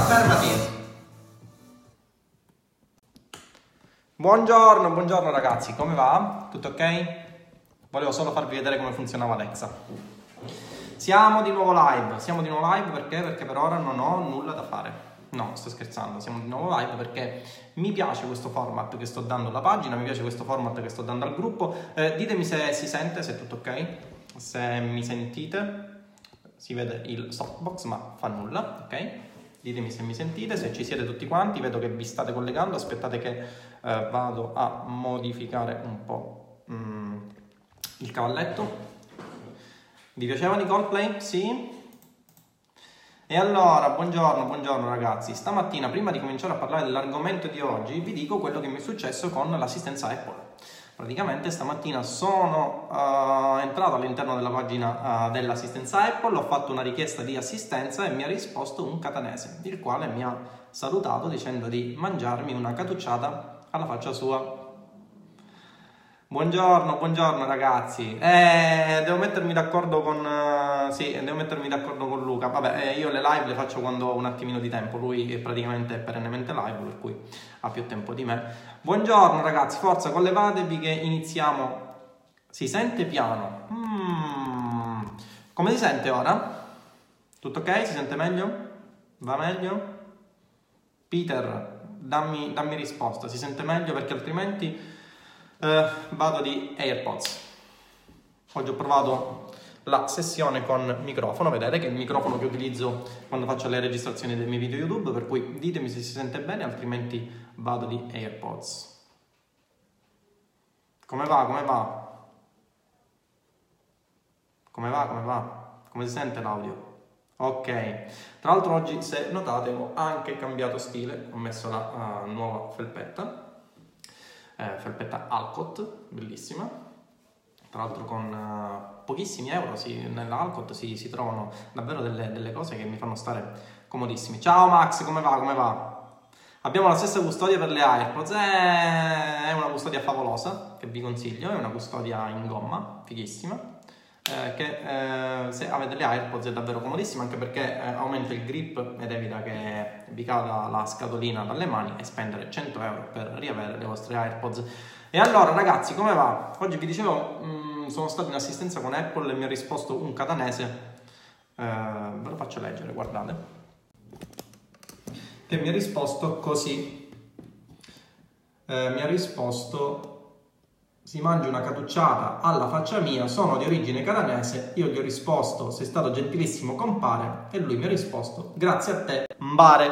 fermati. Buongiorno, buongiorno ragazzi, come va? Tutto ok? Volevo solo farvi vedere come funzionava Alexa. Siamo di nuovo live, siamo di nuovo live perché? Perché per ora non ho nulla da fare. No, sto scherzando, siamo di nuovo live perché mi piace questo format che sto dando alla pagina, mi piace questo format che sto dando al gruppo. Eh, ditemi se si sente, se è tutto ok, se mi sentite, si vede il softbox ma fa nulla, ok? Ditemi se mi sentite, se ci siete tutti quanti, vedo che vi state collegando, aspettate che eh, vado a modificare un po' mm, il cavalletto. Vi piacevano i Coldplay? Sì? E allora, buongiorno, buongiorno ragazzi. Stamattina, prima di cominciare a parlare dell'argomento di oggi, vi dico quello che mi è successo con l'assistenza Apple. Praticamente stamattina sono uh, entrato all'interno della pagina uh, dell'assistenza Apple, ho fatto una richiesta di assistenza e mi ha risposto un catanese, il quale mi ha salutato dicendo di mangiarmi una catucciata alla faccia sua. Buongiorno, buongiorno ragazzi. Eh, devo mettermi d'accordo con uh, sì, devo mettermi d'accordo con Luca. Vabbè, eh, io le live le faccio quando ho un attimino di tempo. Lui è praticamente perennemente live, per cui ha più tempo di me. Buongiorno ragazzi, forza, collevatevi che iniziamo. Si sente piano. Mm. Come si sente ora? Tutto ok? Si sente meglio? Va meglio? Peter, dammi, dammi risposta. Si sente meglio perché altrimenti eh, vado di AirPods. Oggi ho provato la sessione con microfono, vedete che è il microfono che utilizzo quando faccio le registrazioni dei miei video YouTube, per cui ditemi se si sente bene, altrimenti vado di AirPods. Come va? Come va? Come va? Come va? Come si sente l'audio? Ok, tra l'altro oggi se notate ho anche cambiato stile, ho messo la uh, nuova felpetta eh, felpetta Alcott, bellissima. Tra l'altro con uh, pochissimi euro si, nell'Alcott si, si, trovano davvero delle, delle, cose che mi fanno stare comodissimi. Ciao Max, come va? Come va? Abbiamo la stessa custodia per le AirPods, eh, è una custodia favolosa che vi consiglio, è una custodia in gomma, fighissima eh, che eh, se avete le AirPods è davvero comodissimo anche perché eh, aumenta il grip ed evita che vi cada la scatolina dalle mani e spendere 100 euro per riavere le vostre AirPods. E allora ragazzi come va? Oggi vi dicevo mh, mm, sono stato in assistenza con Apple e mi ha risposto un catanese, eh, ve lo faccio leggere, guardate, che mi ha risposto così. Eh, mi ha risposto si mangia una catucciata alla faccia mia, sono di origine catanese, io gli ho risposto sei stato gentilissimo compare e lui mi ha risposto grazie a te mbare.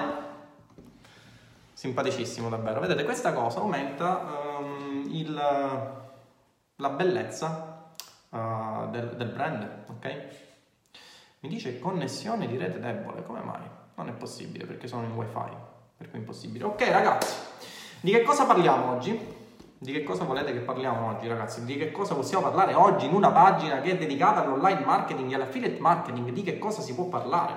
Simpaticissimo davvero. Vedete questa cosa aumenta um, il, la bellezza uh, del, del brand, ok? Mi dice connessione di rete debole, come mai? Non è possibile perché sono in wifi, per cui è impossibile. Ok ragazzi, di che cosa parliamo oggi? Di che cosa volete che parliamo oggi, ragazzi? Di che cosa possiamo parlare oggi in una pagina che è dedicata all'online marketing e all'affiliate marketing? Di che cosa si può parlare?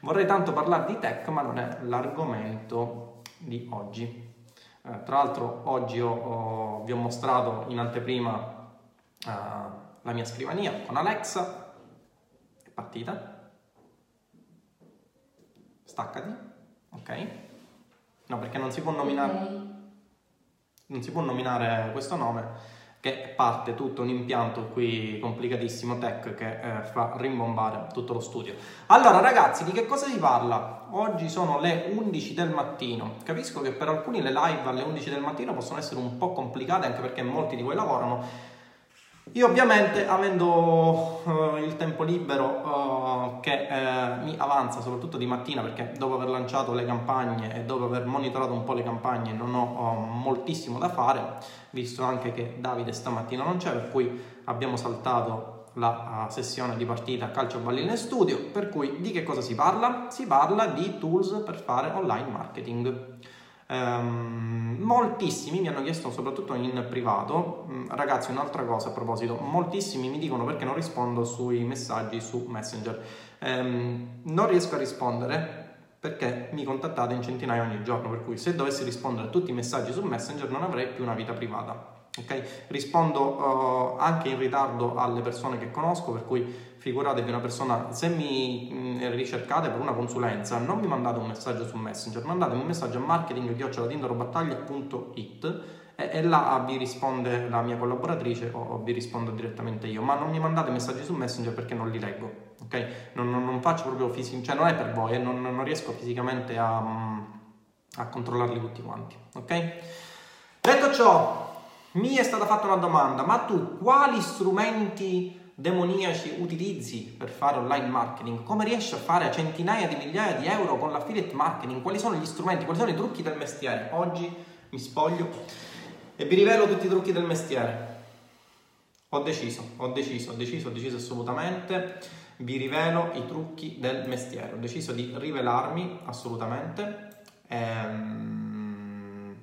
Vorrei tanto parlare di tech, ma non è l'argomento di oggi. Eh, tra l'altro, oggi ho, ho, vi ho mostrato in anteprima uh, la mia scrivania con Alexa. È partita. Staccati. Ok. No, perché non si può nominare. Okay non si può nominare questo nome, che parte tutto un impianto qui complicatissimo tech che eh, fa rimbombare tutto lo studio. Allora ragazzi, di che cosa si parla? Oggi sono le 11 del mattino. Capisco che per alcuni le live alle 11 del mattino possono essere un po' complicate anche perché molti di voi lavorano io ovviamente avendo uh, il tempo libero uh, che uh, mi avanza soprattutto di mattina perché dopo aver lanciato le campagne e dopo aver monitorato un po' le campagne non ho moltissimo da fare, visto anche che Davide stamattina non c'è, per cui abbiamo saltato la sessione di partita calcio balline studio, per cui di che cosa si parla? Si parla di tools per fare online marketing. Um, moltissimi mi hanno chiesto, soprattutto in privato, um, ragazzi, un'altra cosa a proposito, moltissimi mi dicono perché non rispondo sui messaggi su Messenger. Um, non riesco a rispondere perché mi contattate in centinaia ogni giorno, per cui se dovessi rispondere a tutti i messaggi su Messenger non avrei più una vita privata. ok? Rispondo uh, anche in ritardo alle persone che conosco, per cui figuratevi una persona, se mi mm, ricercate per una consulenza, non mi mandate un messaggio su Messenger, mandatemi un messaggio a marketing.it e, e là vi risponde la mia collaboratrice o, o, vi rispondo direttamente io, ma non mi mandate messaggi su Messenger perché non li leggo, ok? Non, non, non faccio proprio fisico, cioè non è per voi, eh, non, non, riesco fisicamente a, a controllarli tutti quanti, ok? Detto ciò, mi è stata fatta una domanda, ma tu quali strumenti demoniaci utilizzi per fare online marketing? Come riesci a fare centinaia di migliaia di euro con l'affiliate marketing? Quali sono gli strumenti? Quali sono i trucchi del mestiere? Oggi mi spoglio e vi rivelo tutti i trucchi del mestiere. Ho deciso, ho deciso, ho deciso, ho deciso assolutamente. Vi rivelo i trucchi del mestiere. Ho deciso di rivelarmi assolutamente. Ehm...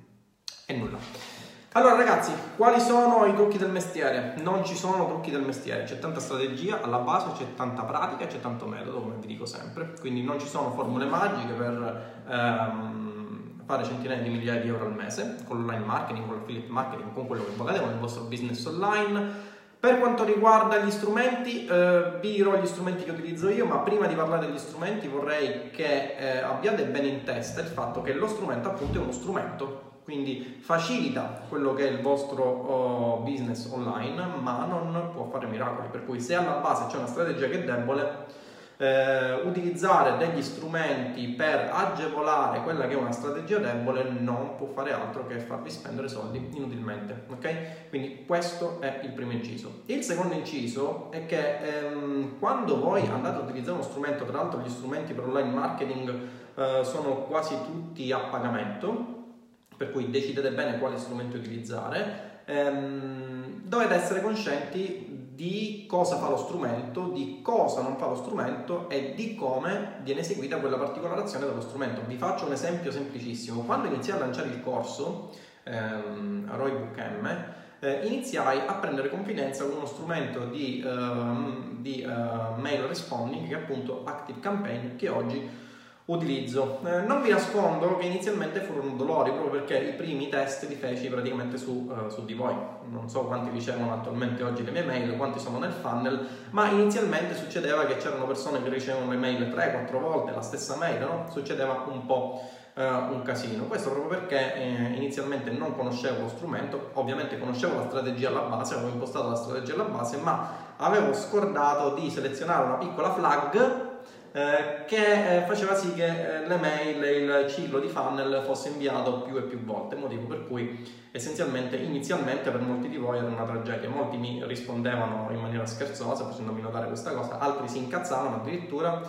E nulla. Allora ragazzi, quali sono i trucchi del mestiere? Non ci sono trucchi del mestiere, c'è tanta strategia alla base, c'è tanta pratica, c'è tanto metodo, come vi dico sempre. Quindi non ci sono formule magiche per ehm, fare centinaia di migliaia di euro al mese con l'online marketing, con l'affiliate marketing, con quello che volete, con il vostro business online. Per quanto riguarda gli strumenti, eh, vi dirò gli strumenti che utilizzo io, ma prima di parlare degli strumenti vorrei che eh, abbiate bene in testa il fatto che lo strumento appunto è uno strumento quindi facilita quello che è il vostro oh, business online, ma non può fare miracoli. Per cui se alla base c'è una strategia che è debole, eh, utilizzare degli strumenti per agevolare quella che è una strategia debole non può fare altro che farvi spendere soldi inutilmente. Ok? Quindi questo è il primo inciso. Il secondo inciso è che ehm, quando voi andate a utilizzare uno strumento, tra l'altro gli strumenti per online marketing eh, sono quasi tutti a pagamento per cui decidete bene quale strumento utilizzare, ehm, dovete essere conscienti di cosa fa lo strumento, di cosa non fa lo strumento e di come viene eseguita quella particolare azione dello strumento. Vi faccio un esempio semplicissimo. Quando iniziai a lanciare il corso ehm, a Roybook M, eh, iniziai a prendere confidenza con uno strumento di, ehm, di eh, mail responding che è appunto Active Campaign che oggi utilizzo. Eh, non vi nascondo che inizialmente furono dolori proprio perché i primi test li feci praticamente su, uh, su di voi. Non so quanti ricevono attualmente oggi le mie mail, quanti sono nel funnel, ma inizialmente succedeva che c'erano persone che ricevono le mail 3-4 volte, la stessa mail, no? Succedeva un po'. Uh, un casino. Questo proprio perché eh, inizialmente non conoscevo lo strumento, ovviamente conoscevo la strategia alla base, avevo impostato la strategia alla base, ma avevo scordato di selezionare una piccola flag eh, che eh, faceva sì che eh, le mail, il ciclo di funnel fosse inviato più e più volte, motivo per cui essenzialmente inizialmente per molti di voi era una tragedia, molti mi rispondevano in maniera scherzosa facendomi notare questa cosa, altri si incazzavano addirittura,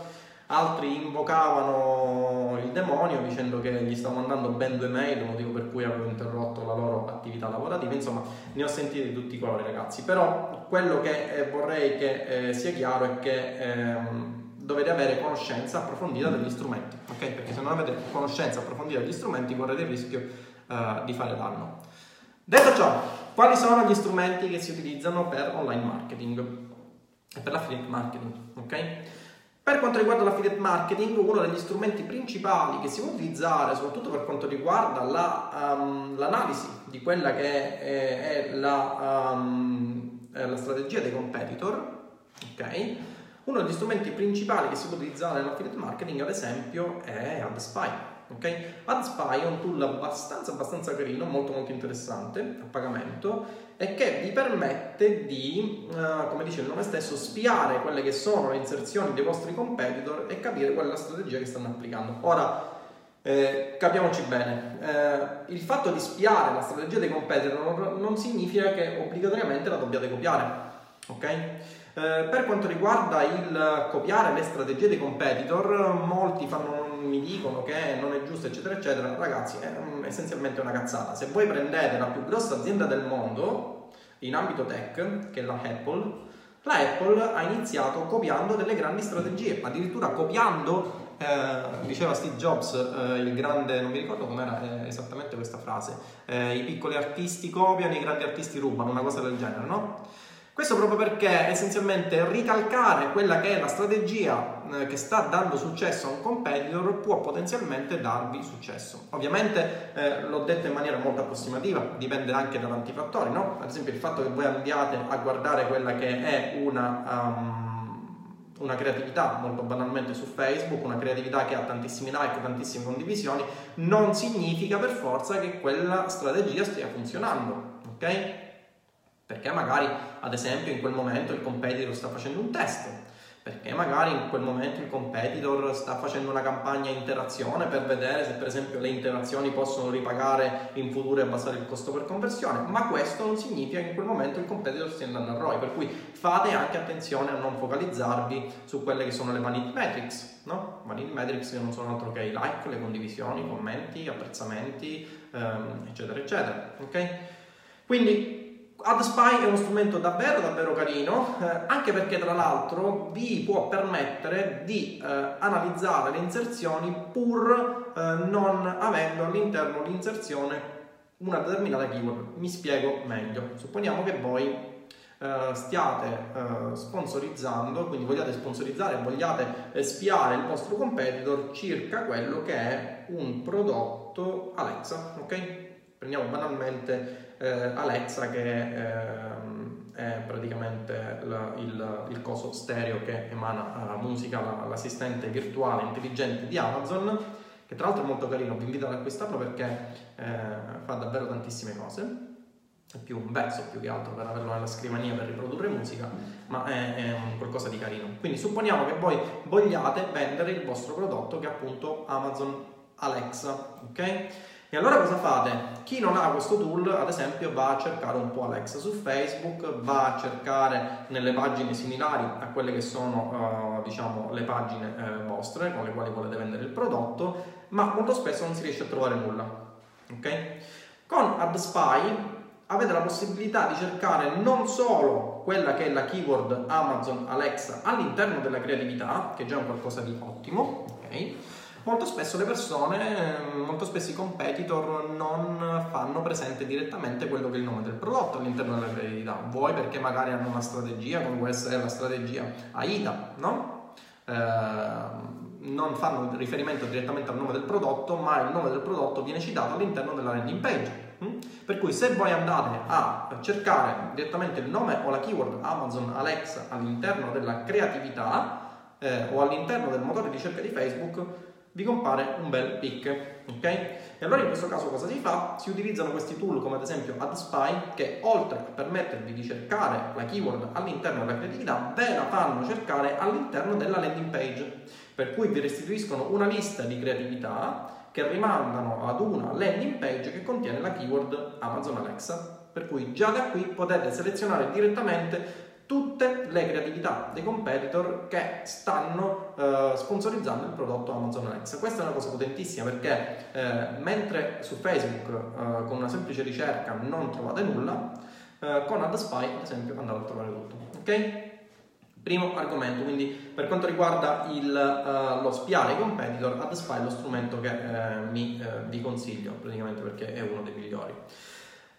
altri invocavano il demonio dicendo che gli stavo mandando ben due mail, motivo per cui avevo interrotto la loro attività lavorativa, insomma ne ho sentiti di tutti i colori ragazzi, però quello che vorrei che eh, sia chiaro è che ehm, dovete avere conoscenza approfondita degli strumenti, ok? Perché se non avete conoscenza approfondita degli strumenti correte il rischio uh, di fare danno. Detto ciò, quali sono gli strumenti che si utilizzano per online marketing e per l'affiliate marketing, ok? Per quanto riguarda l'affiliate marketing, uno degli strumenti principali che si può utilizzare, soprattutto per quanto riguarda la, um, l'analisi di quella che è, è la, um, la strategia dei competitor, ok? Uno degli strumenti principali che si può utilizzare nell'affiliate marketing, ad esempio, è AdSpy. Okay? AdSpy è un tool abbastanza, abbastanza carino, molto molto interessante, a pagamento, e che vi permette di, uh, come dice il nome stesso, spiare quelle che sono le inserzioni dei vostri competitor e capire qual è la strategia che stanno applicando. Ora, eh, capiamoci bene, eh, il fatto di spiare la strategia dei competitor non, non significa che obbligatoriamente la dobbiate copiare, ok? Eh, per quanto riguarda il copiare le strategie dei competitor, molti fanno, mi dicono che non è giusto, eccetera, eccetera. Ragazzi, è essenzialmente una cazzata. Se voi prendete la più grossa azienda del mondo in ambito tech, che è la Apple, la Apple ha iniziato copiando delle grandi strategie, addirittura copiando, eh, diceva Steve Jobs, eh, il grande, non mi ricordo com'era eh, esattamente questa frase, eh, i piccoli artisti copiano, i grandi artisti rubano, una cosa del genere, no? Questo proprio perché essenzialmente ricalcare quella che è la strategia eh, che sta dando successo a un competitor può potenzialmente darvi successo. Ovviamente eh, l'ho detto in maniera molto approssimativa, dipende anche da tanti fattori, no? Ad esempio il fatto che voi andiate a guardare quella che è una... Um, una creatività molto banalmente su Facebook, una creatività che ha tantissimi like, tantissime condivisioni, non significa per forza che quella strategia stia funzionando, ok? Perché magari, ad esempio, in quel momento il competitor sta facendo un test, perché magari in quel momento il competitor sta facendo una campagna interazione per vedere se per esempio le interazioni possono ripagare in futuro e abbassare il costo per conversione, ma questo non significa che in quel momento il competitor stia andando a ROI, per cui fate anche attenzione a non focalizzarvi su quelle che sono le vanity metrics, no? Vanity metrics che non sono altro che i like, le condivisioni, i commenti, apprezzamenti, ehm, eccetera, eccetera, ok? Quindi AdSpy è uno strumento davvero davvero carino, eh, anche perché tra l'altro vi può permettere di eh, analizzare le inserzioni pur eh, non avendo all'interno l'inserzione una determinata keyword. Mi spiego meglio. Supponiamo che voi eh, stiate eh, sponsorizzando, quindi vogliate sponsorizzare, vogliate spiare il vostro competitor circa quello che è un prodotto Alexa, ok? Prendiamo banalmente eh, Alexa che ehm, è praticamente la, il, il, coso stereo che emana la musica, la, l'assistente virtuale intelligente di Amazon, che tra l'altro è molto carino, vi invito ad acquistarlo perché eh, fa davvero tantissime cose è più un verso più che altro per averlo nella scrivania per riprodurre musica, ma è, è qualcosa di carino. Quindi supponiamo che voi vogliate vendere il vostro prodotto che è appunto Amazon Alexa, ok? E allora cosa fate? Chi non ha questo tool, ad esempio, va a cercare un po' Alexa su Facebook, va a cercare nelle pagine similari a quelle che sono, uh, diciamo, le pagine uh, vostre con le quali volete vendere il prodotto, ma molto spesso non si riesce a trovare nulla. Ok? Con AdSpy avete la possibilità di cercare non solo quella che è la keyword Amazon Alexa all'interno della creatività, che è già un qualcosa di ottimo, ok? Molto spesso le persone, molto spesso i competitor non fanno presente direttamente quello che è il nome del prodotto all'interno della creatività. Vuoi perché magari hanno una strategia, come può essere la strategia AIDA, no? Eh, non fanno riferimento direttamente al nome del prodotto, ma il nome del prodotto viene citato all'interno della landing page. Mm? Per cui se voi andate a cercare direttamente il nome o la keyword Amazon Alexa all'interno della creatività eh, o all'interno del motore di ricerca di Facebook, vi compare un bel pick, ok? E allora in questo caso cosa si fa? Si utilizzano questi tool come ad esempio AdSpy che oltre a permettervi di cercare la keyword all'interno della creatività, ve la fanno cercare all'interno della landing page, per cui vi restituiscono una lista di creatività che rimandano ad una landing page che contiene la keyword Amazon Alexa, per cui già da qui potete selezionare direttamente tutte le creatività dei competitor che stanno eh, sponsorizzando il prodotto Amazon Alexa. Questa è una cosa potentissima perché eh, mentre su Facebook eh, con una semplice ricerca non trovate nulla, eh, con AdSpy ad esempio andate a trovare tutto. Ok? Primo argomento, quindi per quanto riguarda il, uh, lo spiare i competitor, AdSpy è lo strumento che uh, mi, vi consiglio praticamente perché è uno dei migliori.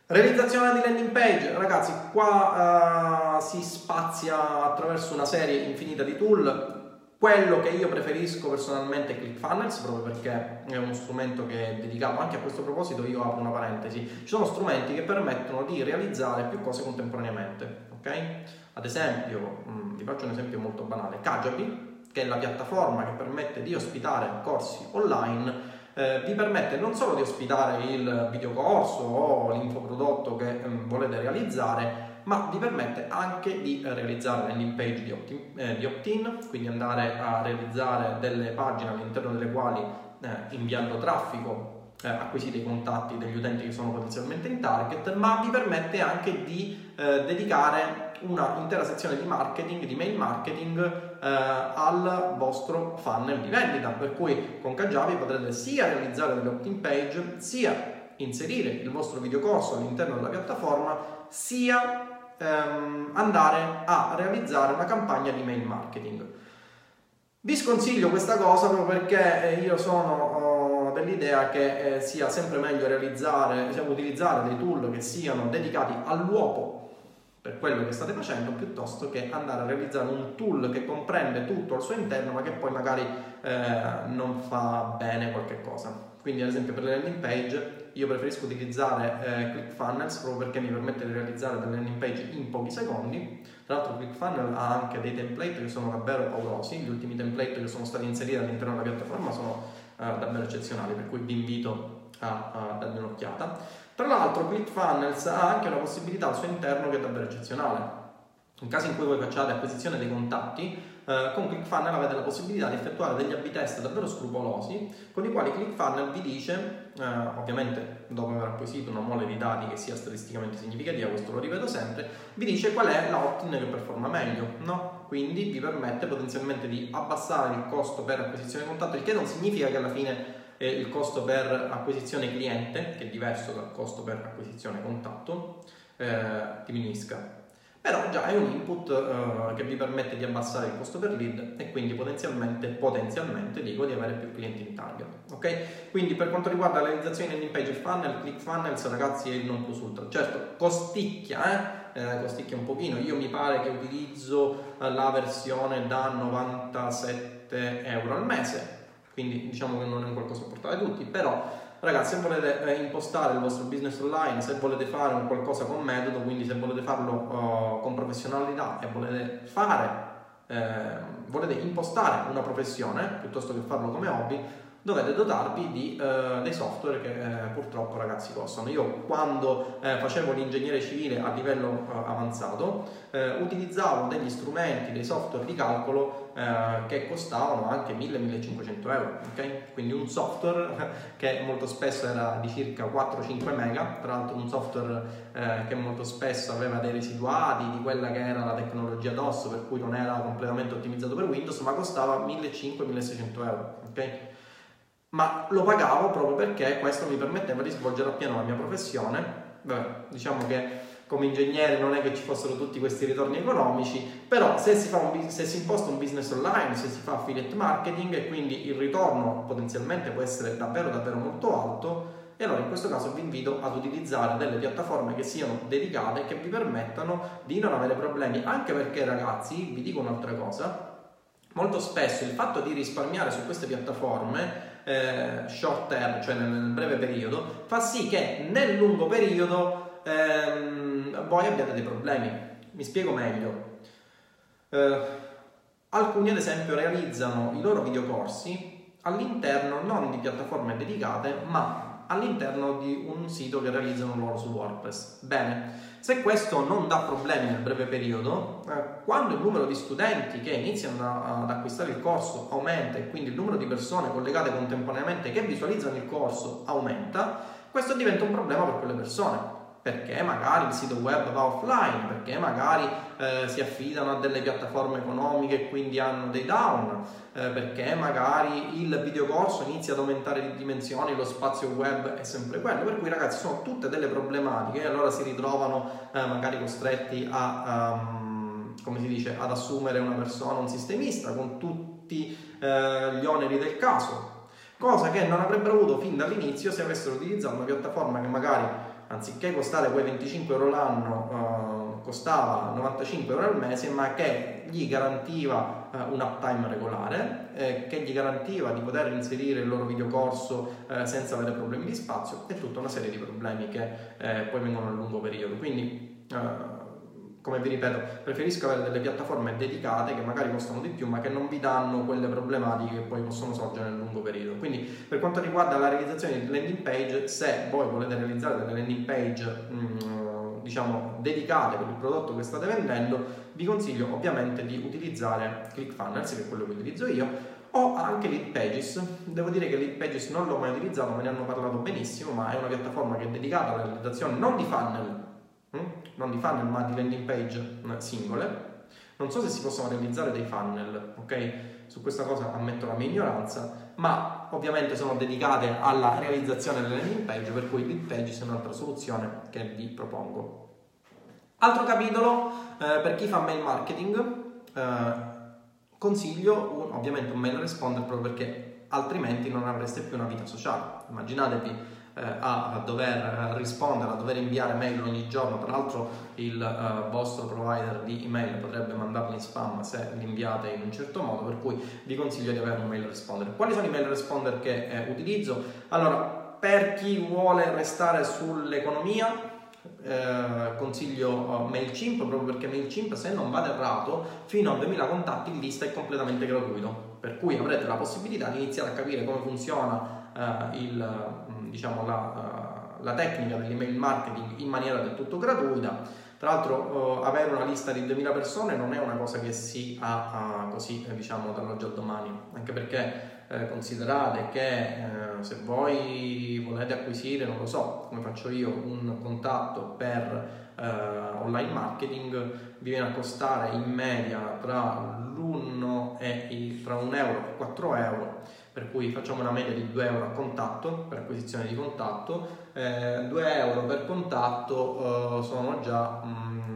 Realizzazione di landing page, ragazzi, qua uh, si spazia attraverso una serie infinita di tool. Quello che io preferisco personalmente è ClickFunnels, proprio perché è uno strumento che è dedicato anche a questo proposito. Io apro una parentesi: ci sono strumenti che permettono di realizzare più cose contemporaneamente. Ok? Ad esempio, mh, mm, vi faccio un esempio molto banale: Kajabi, che è la piattaforma che permette di ospitare corsi online eh, vi permette non solo di ospitare il videocorso o l'infoprodotto che eh, volete realizzare, ma vi permette anche di realizzare landing page di, opt-in, eh, di opt-in, quindi andare a realizzare delle pagine all'interno delle quali eh, inviando traffico eh, acquisite i contatti degli utenti che sono potenzialmente in target, ma vi permette anche di eh, dedicare una intera sezione di marketing, di mail marketing al vostro funnel di vendita, per cui con Kajabi potrete sia realizzare delle opt-in page, sia inserire il vostro videocorso all'interno della piattaforma, sia ehm, andare a realizzare una campagna di mail marketing. Vi sconsiglio questa cosa proprio perché eh, io sono dell'idea che eh, sia sempre meglio realizzare, utilizzare dei tool che siano dedicati all'uopo per quello che state facendo piuttosto che andare a realizzare un tool che comprende tutto al suo interno ma che poi magari eh, non fa bene qualche cosa. Quindi ad esempio per le landing page io preferisco utilizzare eh, ClickFunnels proprio perché mi permette di realizzare delle landing page in pochi secondi. Tra l'altro ClickFunnels ha anche dei template che sono davvero paurosi, gli ultimi template che sono stati inseriti all'interno della piattaforma sono eh, davvero eccezionali, per cui vi invito a, a dargli un'occhiata. Tra l'altro ClickFunnels ha anche una possibilità al suo interno che è davvero eccezionale. In caso in cui voi facciate acquisizione dei contatti, eh, con ClickFunnels avete la possibilità di effettuare degli A-B test davvero scrupolosi, con i quali ClickFunnels vi dice, eh, ovviamente dopo aver acquisito una mole di dati che sia statisticamente significativa, questo lo ripeto sempre, vi dice qual è la opt-in che performa meglio, no? Quindi vi permette potenzialmente di abbassare il costo per acquisizione di contatti, il che non significa che alla fine eh, il costo per acquisizione cliente, che è diverso dal costo per acquisizione contatto, eh, diminuisca. Però già è un input eh, che vi permette di abbassare il costo per lead e quindi potenzialmente, potenzialmente dico, di avere più clienti in target. Ok? Quindi per quanto riguarda la realizzazione di page funnel, ClickFunnels ragazzi è il non plus ultra. Certo, costicchia, eh? eh costicchia un pochino. Io mi pare che utilizzo la versione da 97 euro al mese quindi diciamo che non è un qualcosa da portare tutti, però ragazzi se volete eh, impostare il vostro business online, se volete fare un qualcosa con metodo, quindi se volete farlo uh, con professionalità e volete fare, eh, volete impostare una professione piuttosto che farlo come hobby, dovete dotarvi di eh, dei software che eh, purtroppo ragazzi costano. Io quando eh, facevo l'ingegnere civile a livello eh, avanzato eh, utilizzavo degli strumenti, dei software di calcolo eh, che costavano anche 1000-1500 euro, okay? quindi un software che molto spesso era di circa 4-5 mega, tra l'altro un software che molto spesso aveva dei residuati di quella che era la tecnologia DOS, per cui non era completamente ottimizzato per Windows, ma costava 1500-1600 euro. Okay? Ma lo pagavo proprio perché questo mi permetteva di svolgere appieno la mia professione. Beh, diciamo che come ingegnere non è che ci fossero tutti questi ritorni economici, però se si, un, se si, imposta un business online, se si fa affiliate marketing e quindi il ritorno potenzialmente può essere davvero davvero molto alto, e allora in questo caso vi invito ad utilizzare delle piattaforme che siano dedicate che vi permettano di non avere problemi, anche perché ragazzi, vi dico un'altra cosa, molto spesso il fatto di risparmiare su queste piattaforme eh, short term, cioè nel, nel, breve periodo, fa sì che nel lungo periodo ehm, voi abbiate dei problemi. Mi spiego meglio. Eh, alcuni ad esempio realizzano i loro videocorsi all'interno non di piattaforme dedicate, ma all'interno di un sito che realizzano loro su WordPress. Bene, se questo non dà problemi nel breve periodo, eh, quando il numero di studenti che iniziano ad acquistare il corso aumenta e quindi il numero di persone collegate contemporaneamente che visualizzano il corso aumenta, questo diventa un problema per quelle persone perché magari il sito web va offline, perché magari eh, si affidano a delle piattaforme economiche e quindi hanno dei down, eh, perché magari il videocorso inizia ad aumentare di dimensioni, lo spazio web è sempre quello, per cui ragazzi sono tutte delle problematiche e allora si ritrovano eh, magari costretti a, um, come si dice, ad assumere una persona, un sistemista con tutti eh, gli oneri del caso, cosa che non avrebbero avuto fin dall'inizio se avessero utilizzato una piattaforma che magari anziché costare quei 25 euro l'anno, eh, costava 95 euro al mese, ma che gli garantiva eh, un uptime regolare, eh, che gli garantiva di poter inserire il loro videocorso eh, senza avere problemi di spazio e tutta una serie di problemi che eh, poi vengono a lungo periodo. Quindi eh, come vi ripeto, preferisco avere delle piattaforme dedicate che magari costano di più ma che non vi danno quelle problematiche che poi possono sorgere nel lungo periodo. Quindi per quanto riguarda la realizzazione di landing page, se voi volete realizzare delle landing page mm, diciamo dedicate per il prodotto che state vendendo, vi consiglio ovviamente di utilizzare ClickFunnels, che è quello che utilizzo io, o anche Lead Pages. Devo dire che Lead Pages non l'ho mai utilizzato, me ne hanno parlato benissimo, ma è una piattaforma che è dedicata alla realizzazione non di funnel? Non di funnel ma di landing page singole. Non so se si possono realizzare dei funnel, ok? Su questa cosa ammetto la mia ignoranza, ma ovviamente sono dedicate alla realizzazione delle landing page, per cui lead page è un'altra soluzione che vi propongo. Altro capitolo eh, per chi fa mail marketing, eh, consiglio un, ovviamente un mail responder proprio perché altrimenti non avreste più una vita sociale. Immaginatevi a dover rispondere, a dover inviare mail ogni giorno, tra l'altro il eh, vostro provider di email potrebbe mandarli in spam se li inviate in un certo modo, per cui vi consiglio di avere un mail responder. Quali sono i mail responder che eh, utilizzo? Allora, per chi vuole restare sull'economia, eh, consiglio uh, MailChimp proprio perché MailChimp se non vado errato fino a 2000 contatti in lista è completamente gratuito per cui avrete la possibilità di iniziare a capire come funziona uh, il, diciamo, la, uh, la, tecnica dell'email marketing in maniera del tutto gratuita. Tra l'altro avere una lista di 2000 persone non è una cosa che si ha così diciamo dall'oggi al domani. Anche perché eh, considerate che eh, se voi volete acquisire, non lo so, come faccio io, un contatto per eh, online marketing, vi viene a costare in media tra l'1 e il, tra 1 euro e 4 euro, per cui facciamo una media di 2 euro a contatto per acquisizione di contatto, 2 eh, euro per contatto eh, sono già... Mm,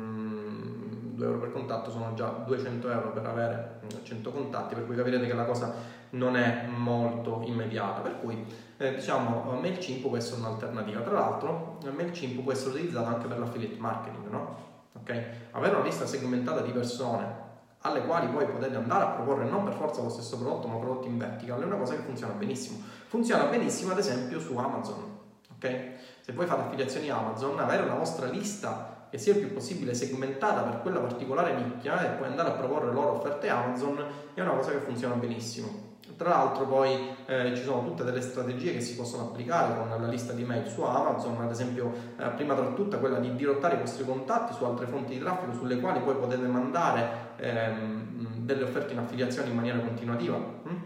2 euro per contatto sono già 200 euro per avere 100 contatti, per cui capirete che la cosa non è molto immediata, per cui eh, diciamo MailChimp può essere un'alternativa. Tra l'altro MailChimp può essere utilizzato anche per l'affiliate marketing, no? Okay? Avere una lista segmentata di persone alle quali poi potete andare a proporre non per forza lo stesso prodotto ma prodotti in vertical è una cosa che funziona benissimo. Funziona benissimo ad esempio su Amazon. Okay? Se voi fate affiliazioni Amazon, avere una vostra lista che sia il più possibile segmentata per quella particolare nicchia e poi andare a proporre loro offerte Amazon è una cosa che funziona benissimo. Tra l'altro poi eh, ci sono tutte delle strategie che si possono applicare con la lista di mail su Amazon, ad esempio eh, prima tra tutte quella di dirottare i vostri contatti su altre fonti di traffico sulle quali poi potete mandare ehm, delle offerte in affiliazione in maniera continuativa. Mm?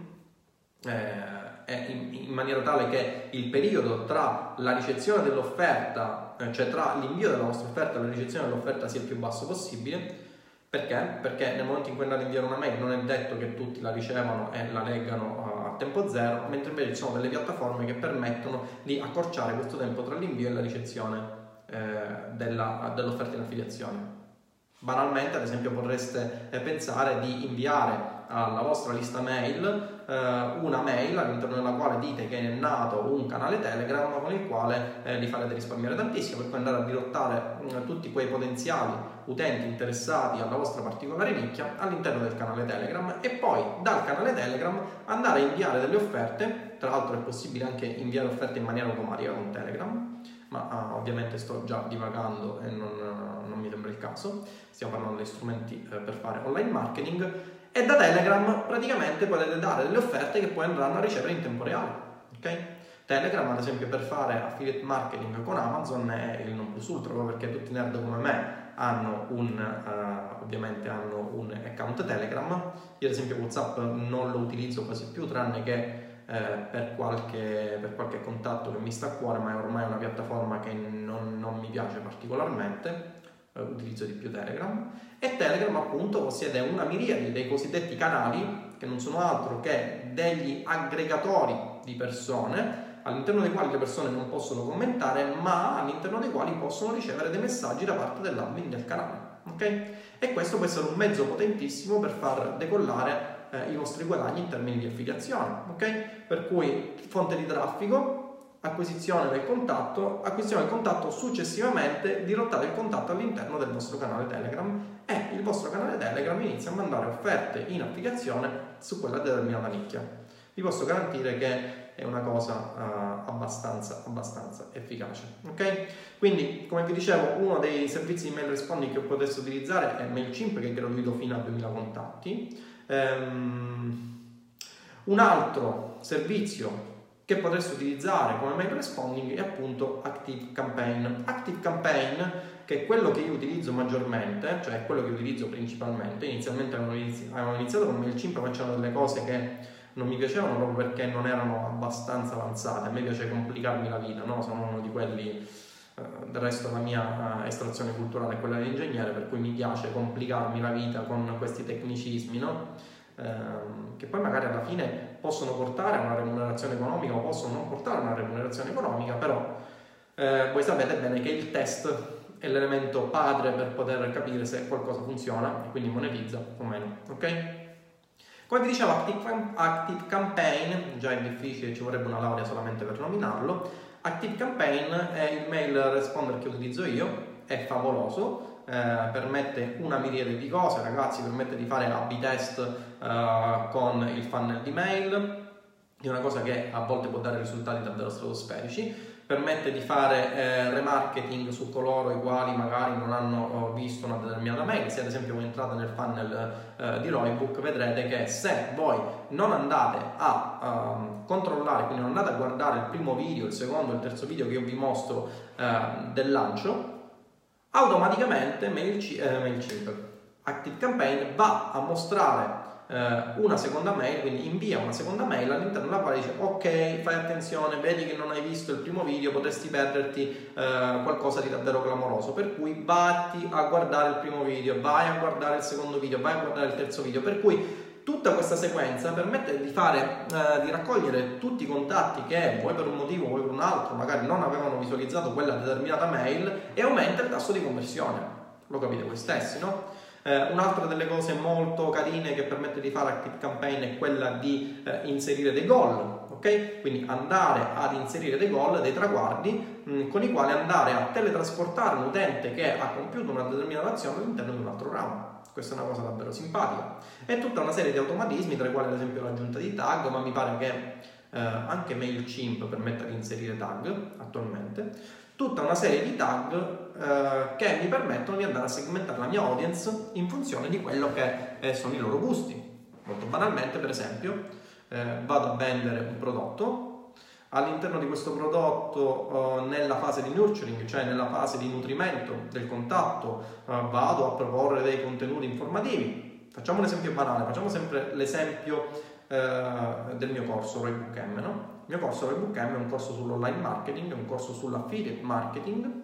Eh, in, in, maniera tale che il periodo tra la ricezione dell'offerta, eh, cioè tra l'invio della vostra offerta e la ricezione dell'offerta sia il più basso possibile. Perché? Perché nel momento in cui andate a inviare una mail non è detto che tutti la ricevano e la leggano a tempo zero, mentre invece ci sono delle piattaforme che permettono di accorciare questo tempo tra l'invio e la ricezione eh, della, dell'offerta in affiliazione. Banalmente, ad esempio, potreste eh, pensare di inviare alla vostra lista mail eh, una mail all'interno della quale dite che è nato un canale Telegram con il quale eh, li farete risparmiare tantissimo per poi andare a dirottare eh, tutti quei potenziali utenti interessati alla vostra particolare nicchia all'interno del canale Telegram. E poi dal canale Telegram andare a inviare delle offerte, tra l'altro è possibile anche inviare offerte in maniera automatica con Telegram, ma ah, ovviamente sto già divagando e non, non, mi sembra il caso, stiamo parlando di strumenti eh, per fare online marketing e da Telegram praticamente potete dare delle offerte che poi andranno a ricevere in tempo reale. ok? Telegram, ad esempio, per fare affiliate marketing con Amazon è il non plus ultra, perché tutti i nerd come me hanno un, uh, ovviamente hanno un account Telegram. Io, ad esempio, WhatsApp non lo utilizzo quasi più, tranne che eh, per, qualche, per, qualche, contatto che mi sta a cuore, ma è ormai una piattaforma che non, non mi piace particolarmente. Eh, utilizzo di più Telegram e Telegram appunto possiede una miriade dei cosiddetti canali che non sono altro che degli aggregatori di persone all'interno dei quali le persone non possono commentare ma all'interno dei quali possono ricevere dei messaggi da parte dell'admin del canale ok? E questo può essere un mezzo potentissimo per far decollare eh, i nostri guadagni in termini di affiliazione ok? Per cui fonte di traffico acquisizione del contatto, acquisizione del contatto successivamente dirottate il contatto all'interno del vostro canale Telegram e il vostro canale Telegram inizia a mandare offerte in applicazione su quella determinata nicchia. Vi posso garantire che è una cosa uh, abbastanza, abbastanza efficace. Ok? Quindi, come vi dicevo, uno dei servizi di mail responding che potete utilizzare è MailChimp che è gratuito fino a 2000 contatti. Um, un altro servizio che potreste utilizzare come mail responding è appunto Active Campaign. Active Campaign, che è quello che io utilizzo maggiormente, cioè quello che utilizzo principalmente, inizialmente avevo iniziato con MailChimp, ma c'erano delle cose che non mi piacevano proprio perché non erano abbastanza avanzate. A me piace complicarmi la vita, no? Sono uno di quelli eh, del resto la mia eh, estrazione culturale è quella dell'ingegnere, per cui mi piace complicarmi la vita con questi tecnicismi, no? Ehm, che poi magari alla fine possono portare a una remunerazione economica o possono non portare a una remunerazione economica, però eh, voi sapete bene che il test è l'elemento padre per poter capire se qualcosa funziona e quindi monetizza o meno, ok? Come vi dicevo, Active, Active Campaign, già è difficile, ci vorrebbe una laurea solamente per nominarlo, Active Campaign è il mail responder che utilizzo io, è favoloso, eh, permette una miriade di cose, ragazzi, permette di fare A-B test eh, con il funnel di mail, è una cosa che a volte può dare risultati davvero stratosferici permette di fare eh, remarketing su coloro i quali magari non hanno eh, visto una determinata mail. Se ad esempio voi entrate nel funnel eh, di Roybook vedrete che se voi non andate a um, controllare, quindi non andate a guardare il primo video, il secondo, il terzo video che io vi mostro eh, del lancio, automaticamente MailChimp, eh, MailChimp. Active Campaign va a mostrare eh, una seconda mail, quindi invia una seconda mail all'interno della quale dice ok, fai attenzione, vedi che non hai visto il primo video, potresti perderti eh, qualcosa di davvero clamoroso, per cui vatti a guardare il primo video, vai a guardare il secondo video, vai a guardare il terzo video, per cui tutta questa sequenza permette di, fare, eh, di raccogliere tutti i contatti che vuoi per un motivo, vuoi per un altro, magari non avevano visualizzato quella determinata mail e aumenta il tasso di conversione. Lo capite voi stessi, no? Eh, un'altra delle cose molto carine che permette di fare Active Campaign è quella di eh, inserire dei goal, ok? Quindi andare ad inserire dei goal, dei traguardi mh, mm, con i quali andare a teletrasportare un utente che ha compiuto una determinata azione all'interno di un altro round. Questa è una cosa davvero simpatica. E tutta una serie di automatismi, tra i quali ad esempio l'aggiunta di tag, ma mi pare che eh, anche MailChimp permetta di inserire tag attualmente tutta una serie di tag eh, che mi permettono di andare a segmentare la mia audience in funzione di quello che eh, sono i loro gusti. Molto banalmente, per esempio, eh, vado a vendere un prodotto, all'interno di questo prodotto, eh, nella fase di nurturing, cioè nella fase di nutrimento del contatto, eh, vado a proporre dei contenuti informativi. Facciamo un esempio banale, facciamo sempre l'esempio eh, del mio corso Roybook M, no? Il mio corso Webbook M è un corso sull'online marketing, è un corso sull'affiliate marketing.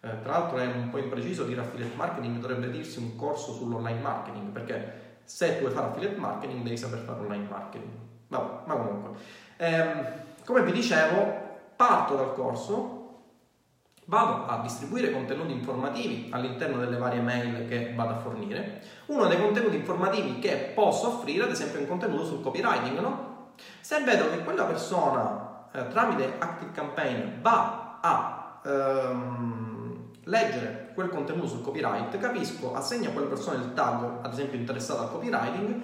Tra l'altro è un po' impreciso dire affiliate marketing, dovrebbe dirsi un corso sull'online marketing, perché se tu vuoi fare affiliate marketing devi saper fare online marketing. Vabbè, ma comunque. Ehm, come vi dicevo, parto dal corso, vado a distribuire contenuti informativi all'interno delle varie mail che vado a fornire. Uno dei contenuti informativi che posso offrire, ad esempio, è un contenuto sul copywriting, no? Se vedo che quella persona eh, tramite Active Campaign va a ehm, leggere quel contenuto sul copyright, capisco, assegno a quella persona il tag, ad esempio interessato al copywriting,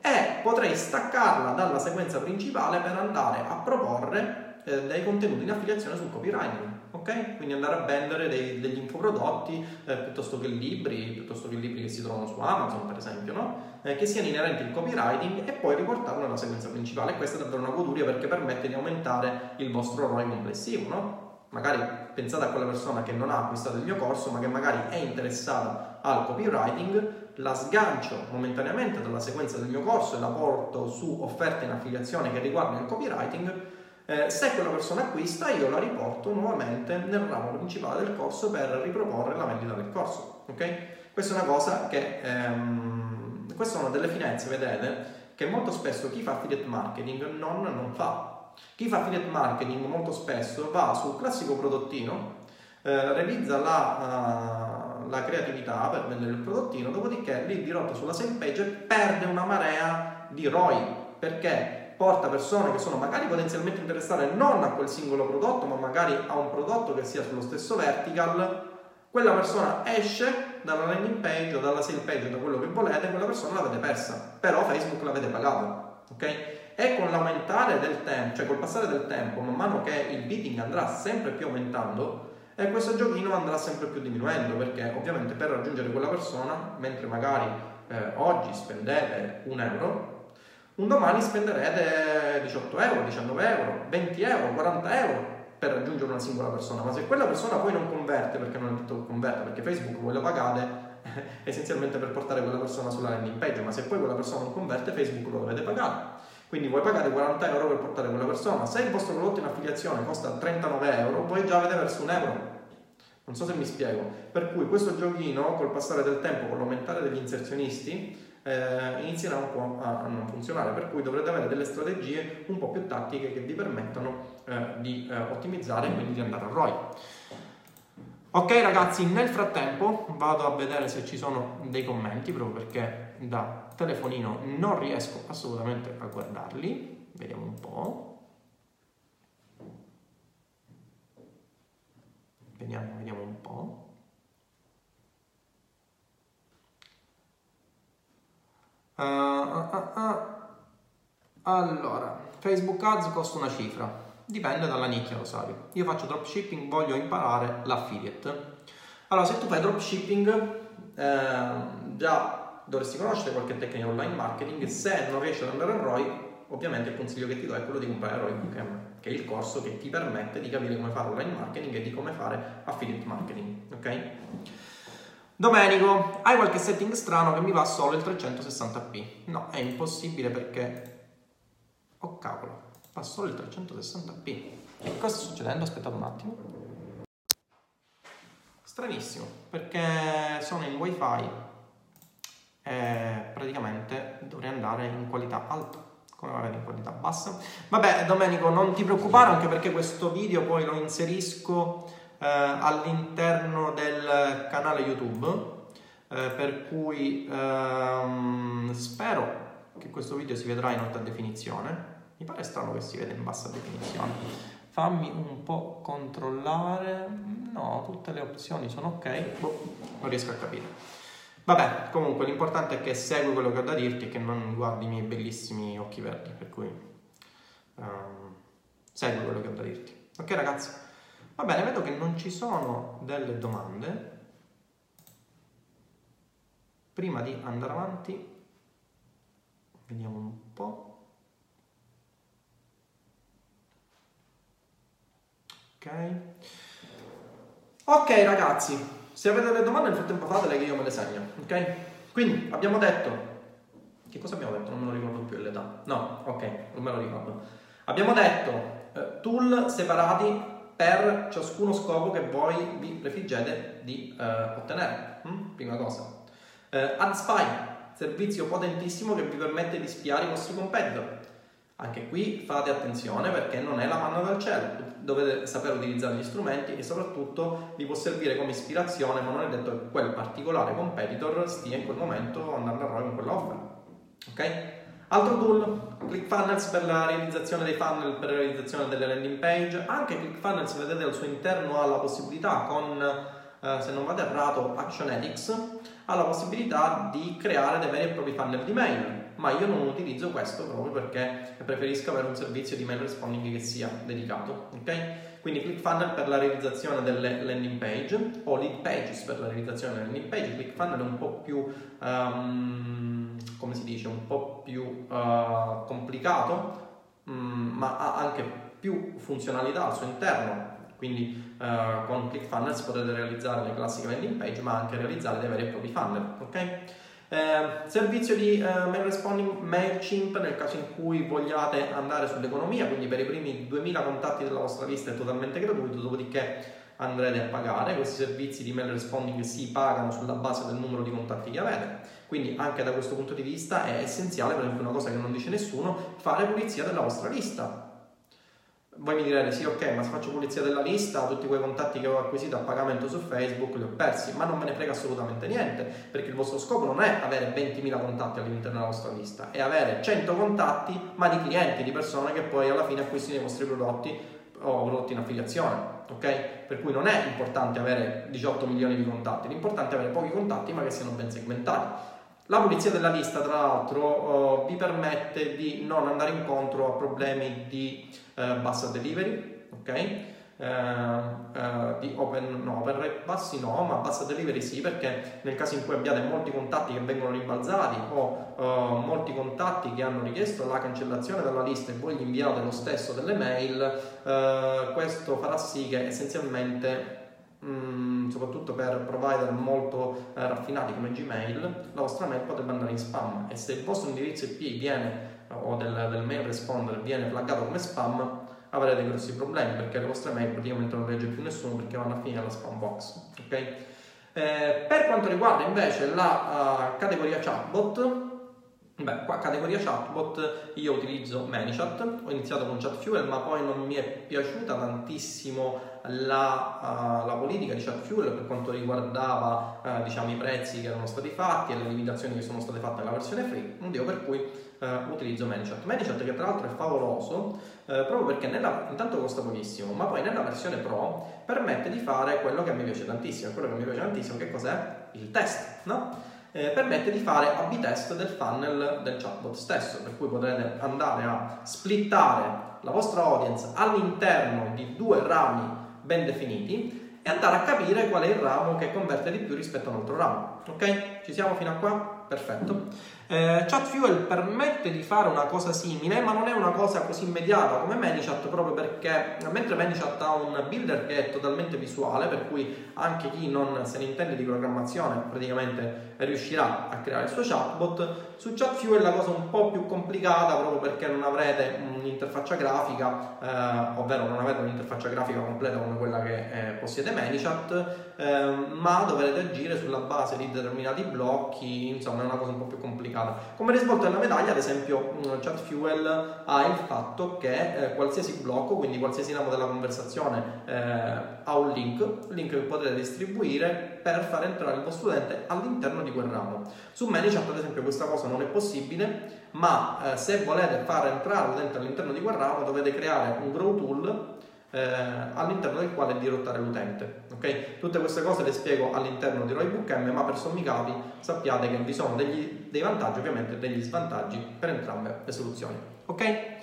e potrei staccarla dalla sequenza principale per andare a proporre eh, dei contenuti in affiliazione sul copywriting ok? Quindi andare a vendere dei, degli infoprodotti eh, piuttosto che libri, piuttosto che libri che si trovano su Amazon, per esempio, no? Eh, che siano inerenti al copywriting e poi riportarlo nella sequenza principale. Questa è davvero una goduria perché permette di aumentare il vostro ROI complessivo, no? Magari pensate a quella persona che non ha acquistato il mio corso, ma che magari è interessata al copywriting, la sgancio momentaneamente dalla sequenza del mio corso e la porto su offerte in affiliazione che riguardano il copywriting eh, se quella persona acquista, io la riporto nuovamente nel ramo principale del corso per riproporre la vendita del corso. Ok? Questa è una cosa che, ehm, queste sono delle finezze, vedete, che molto spesso chi fa affiliate marketing non, non fa. Chi fa affiliate marketing molto spesso va sul classico prodottino, eh, realizza la, uh, la, creatività per vendere il prodottino, dopodiché lì dirotto sulla same page perde una marea di ROI perché porta persone che sono magari potenzialmente interessate non a quel singolo prodotto, ma magari a un prodotto che sia sullo stesso vertical, quella persona esce dalla landing page o dalla sale page o da quello che volete, quella persona l'avete persa, però Facebook l'avete pagata, ok? E con l'aumentare del tempo, cioè col passare del tempo, man mano che il bidding andrà sempre più aumentando, e questo giochino andrà sempre più diminuendo, perché ovviamente per raggiungere quella persona, mentre magari eh, oggi spendete un euro, un domani spenderete 18 euro, 19 euro, 20 euro, 40 euro per raggiungere una singola persona, ma se quella persona poi non converte, perché non è detto converte, perché Facebook voi la pagate essenzialmente per portare quella persona sulla landing page, ma se poi quella persona non converte, Facebook lo dovete pagare. Quindi voi pagate 40 euro per portare quella persona, se il vostro prodotto in affiliazione costa 39 euro, voi già avete perso un euro. Non so se mi spiego. Per cui questo giochino, col passare del tempo, con l'aumentare degli inserzionisti, eh, inizierà un po' a, non funzionare, per cui dovrete avere delle strategie un po' più tattiche che vi permettono eh, di eh, ottimizzare e quindi di andare a ROI. Ok ragazzi, nel frattempo vado a vedere se ci sono dei commenti, proprio perché da telefonino non riesco assolutamente a guardarli. Vediamo un po'. vediamo, vediamo un po'. Uh, uh, uh, allora, Facebook Ads costa una cifra, dipende dalla nicchia, Rosario. Io faccio dropshipping, voglio imparare l'affiliate. Allora, se tu fai dropshipping, eh, già dovresti conoscere qualche tecnica online marketing. Se non riesci ad andare a ROI, ovviamente il consiglio che ti do è quello di comprare ROI Bootcamp, che è il corso che ti permette di capire come fare online marketing e di come fare affiliate marketing. Ok? Domenico, hai qualche setting strano che mi va solo il 360p? No, è impossibile perché Oh cavolo, fa solo il 360p. Che cosa sta succedendo? Aspettate un attimo. Stranissimo, perché sono in wifi e praticamente dovrei andare in qualità alta. Come va in qualità bassa? Vabbè, Domenico, non ti preoccupare anche perché questo video poi lo inserisco eh, all'interno del canale YouTube. Eh, per cui ehm, spero che questo video si vedrà in alta definizione. Mi pare strano che si veda in bassa definizione. Fammi un po' controllare. No, tutte le opzioni sono ok. Boh, non riesco a capire. Vabbè, comunque l'importante è che segui quello che ho da dirti e che non guardi i miei bellissimi occhi verdi, per cui um, segui quello che ho da dirti. Ok ragazzi? Va bene, vedo che non ci sono delle domande. Prima di andare avanti Vediamo un po'. Ok. Ok ragazzi, se avete delle domande nel frattempo fatele che io me le segno, ok? Quindi abbiamo detto che cosa abbiamo detto? Non me lo ricordo più l'età. No, ok, non me lo ricordo. Abbiamo detto eh, tool separati per ciascuno scopo che voi vi prefiggete di eh, ottenere. Mm? Prima cosa. Eh, AdSpy, servizio potentissimo che vi permette di spiare i vostri competitor. Anche qui fate attenzione perché non è la manna dal cielo, dovete sapere utilizzare gli strumenti e soprattutto vi può servire come ispirazione, ma non è detto che quel particolare competitor stia in quel momento andando a ROI con quell'offer. Ok? Altro tool, ClickFunnels per la realizzazione dei funnel, per la realizzazione delle landing page. Anche ClickFunnels, vedete, al suo interno ha la possibilità con, eh, se non vado errato, Actionetics, ha la possibilità di creare dei veri e propri funnel di mail, ma io non utilizzo questo proprio perché preferisco avere un servizio di mail responding che sia dedicato, ok? Quindi ClickFunnel per la realizzazione delle landing page o lead pages per la realizzazione delle landing page, ClickFunnel è un po' più, um, come si dice, un po' più uh, complicato, um, ma ha anche più funzionalità al suo interno quindi uh, con ClickFunnels potete realizzare le classiche landing page, ma anche realizzare dei veri e propri funnel. Okay? Eh, servizio di uh, mail responding MailChimp nel caso in cui vogliate andare sull'economia, quindi per i primi 2000 contatti della vostra lista è totalmente gratuito, dopodiché andrete a pagare. Questi servizi di mail responding si pagano sulla base del numero di contatti che avete. Quindi anche da questo punto di vista è essenziale, per esempio una cosa che non dice nessuno, fare pulizia della vostra lista voi mi direte sì ok ma se faccio pulizia della lista tutti quei contatti che ho acquisito a pagamento su Facebook li ho persi ma non me ne frega assolutamente niente perché il vostro scopo non è avere 20.000 contatti all'interno della vostra lista è avere 100 contatti ma di clienti di persone che poi alla fine acquistino i vostri prodotti o prodotti in affiliazione ok? Per cui non è importante avere 18 milioni di contatti l'importante è avere pochi contatti ma che siano ben segmentati la pulizia della lista, tra l'altro, uh, vi permette di non andare incontro a problemi di uh, bassa delivery, ok? Uh, di open, no, open bassi no, ma bassa delivery sì, perché nel caso in cui abbiate molti contatti che vengono rimbalzati o molti contatti che hanno richiesto la cancellazione dalla lista e voi gli inviate lo stesso delle mail, questo farà sì che essenzialmente Mm, soprattutto per provider molto eh, raffinati come Gmail, la vostra mail potrebbe andare in spam e se il vostro indirizzo IP viene o del, del mail responder viene flaggato come spam avrete grossi problemi perché le vostre mail praticamente non legge più nessuno perché vanno a finire alla spam box. Okay? Eh, per quanto riguarda invece la uh, categoria chatbot, Beh, qua categoria chatbot io utilizzo ManyChat, ho iniziato con ChatFuel ma poi non mi è piaciuta tantissimo la, uh, la politica di ChatFuel per quanto riguardava uh, diciamo, i prezzi che erano stati fatti e le limitazioni che sono state fatte nella versione free, motivo per cui uh, utilizzo ManyChat. ManyChat che tra l'altro è favoloso proprio perché nella, intanto costa pochissimo, ma poi nella versione Pro permette di fare quello che mi piace tantissimo. Quello che mi piace tantissimo che cos'è? Il test, no? eh, permette di fare A-B test del funnel del chatbot stesso, per cui potrete andare a splittare la vostra audience all'interno di due rami ben definiti e andare a capire qual è il ramo che converte di più rispetto a un altro ramo. Ok? Ci siamo fino a qua? Perfetto. Eh, ChatFuel permette di fare una cosa simile, ma non è una cosa così immediata come ManyChat, proprio perché mentre ManyChat ha un builder che è totalmente visuale, per cui anche chi non se ne intende di programmazione praticamente riuscirà a creare il suo chatbot, su ChatFuel la cosa è un po' più complicata proprio perché non avrete un'interfaccia grafica, eh, ovvero non avete un'interfaccia grafica completa come quella che eh, possiede ManyChat, eh, ma dovrete agire sulla base di determinati blocchi, insomma è una cosa un po' più complicata complicata. Come risvolto della medaglia, ad esempio, mm, ChatFuel ha il fatto che eh, qualsiasi blocco, quindi qualsiasi ramo della conversazione, eh, ha un link, link che potete distribuire per far entrare il vostro utente all'interno di quel ramo. Su ManyChat, ad esempio, questa cosa non è possibile, ma eh, se volete far entrare l'utente all'interno di quel ramo, dovete creare un grow tool eh, all'interno del quale dirottare l'utente. Okay? Tutte queste cose le spiego all'interno di Roybook M, ma per sommi capi sappiate che vi sono degli, dei vantaggi ovviamente e degli svantaggi per entrambe le soluzioni. Ok?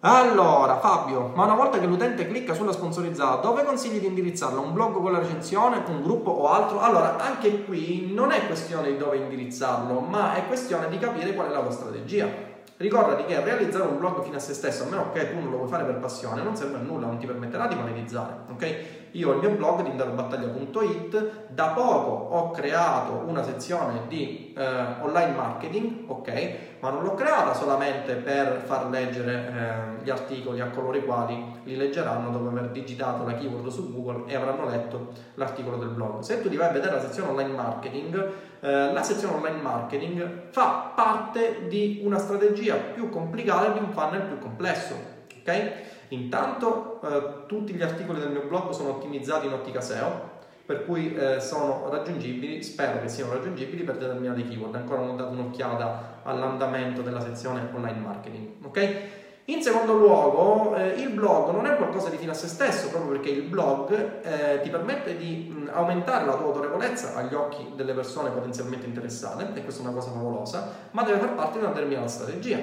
Allora, Fabio, ma una volta che l'utente clicca sulla sponsorizzata, dove consigli di indirizzarlo? Un blog con la recensione, un gruppo o altro? Allora, anche qui non è questione di dove indirizzarlo, ma è questione di capire qual è la vostra strategia. Ricordati che realizzare un blog fino a se stesso, a meno che tu non lo vuoi fare per passione, non serve a nulla, non ti permetterà di monetizzare, ok? Io ho il mio blog tindarobattaglia.it, da poco ho creato una sezione di eh, online marketing, ok? Ma non l'ho creata solamente per far leggere eh, gli articoli a coloro i quali li leggeranno dopo aver digitato la keyword su Google e avranno letto l'articolo del blog. Se tu ti vai a vedere la sezione online marketing, eh, la sezione online marketing fa parte di una strategia più complicata di un funnel più complesso, ok? Intanto eh, tutti gli articoli del mio blog sono ottimizzati in ottica SEO, per cui eh, sono raggiungibili, spero che siano raggiungibili per determinati keyword. Ancora non ho dato un'occhiata all'andamento della sezione online marketing. Ok? In secondo luogo, eh, il blog non è qualcosa di fine a se stesso, proprio perché il blog eh, ti permette di mh, aumentare la tua autorevolezza agli occhi delle persone potenzialmente interessate, e questa è una cosa favolosa, ma deve far parte di una determinata strategia.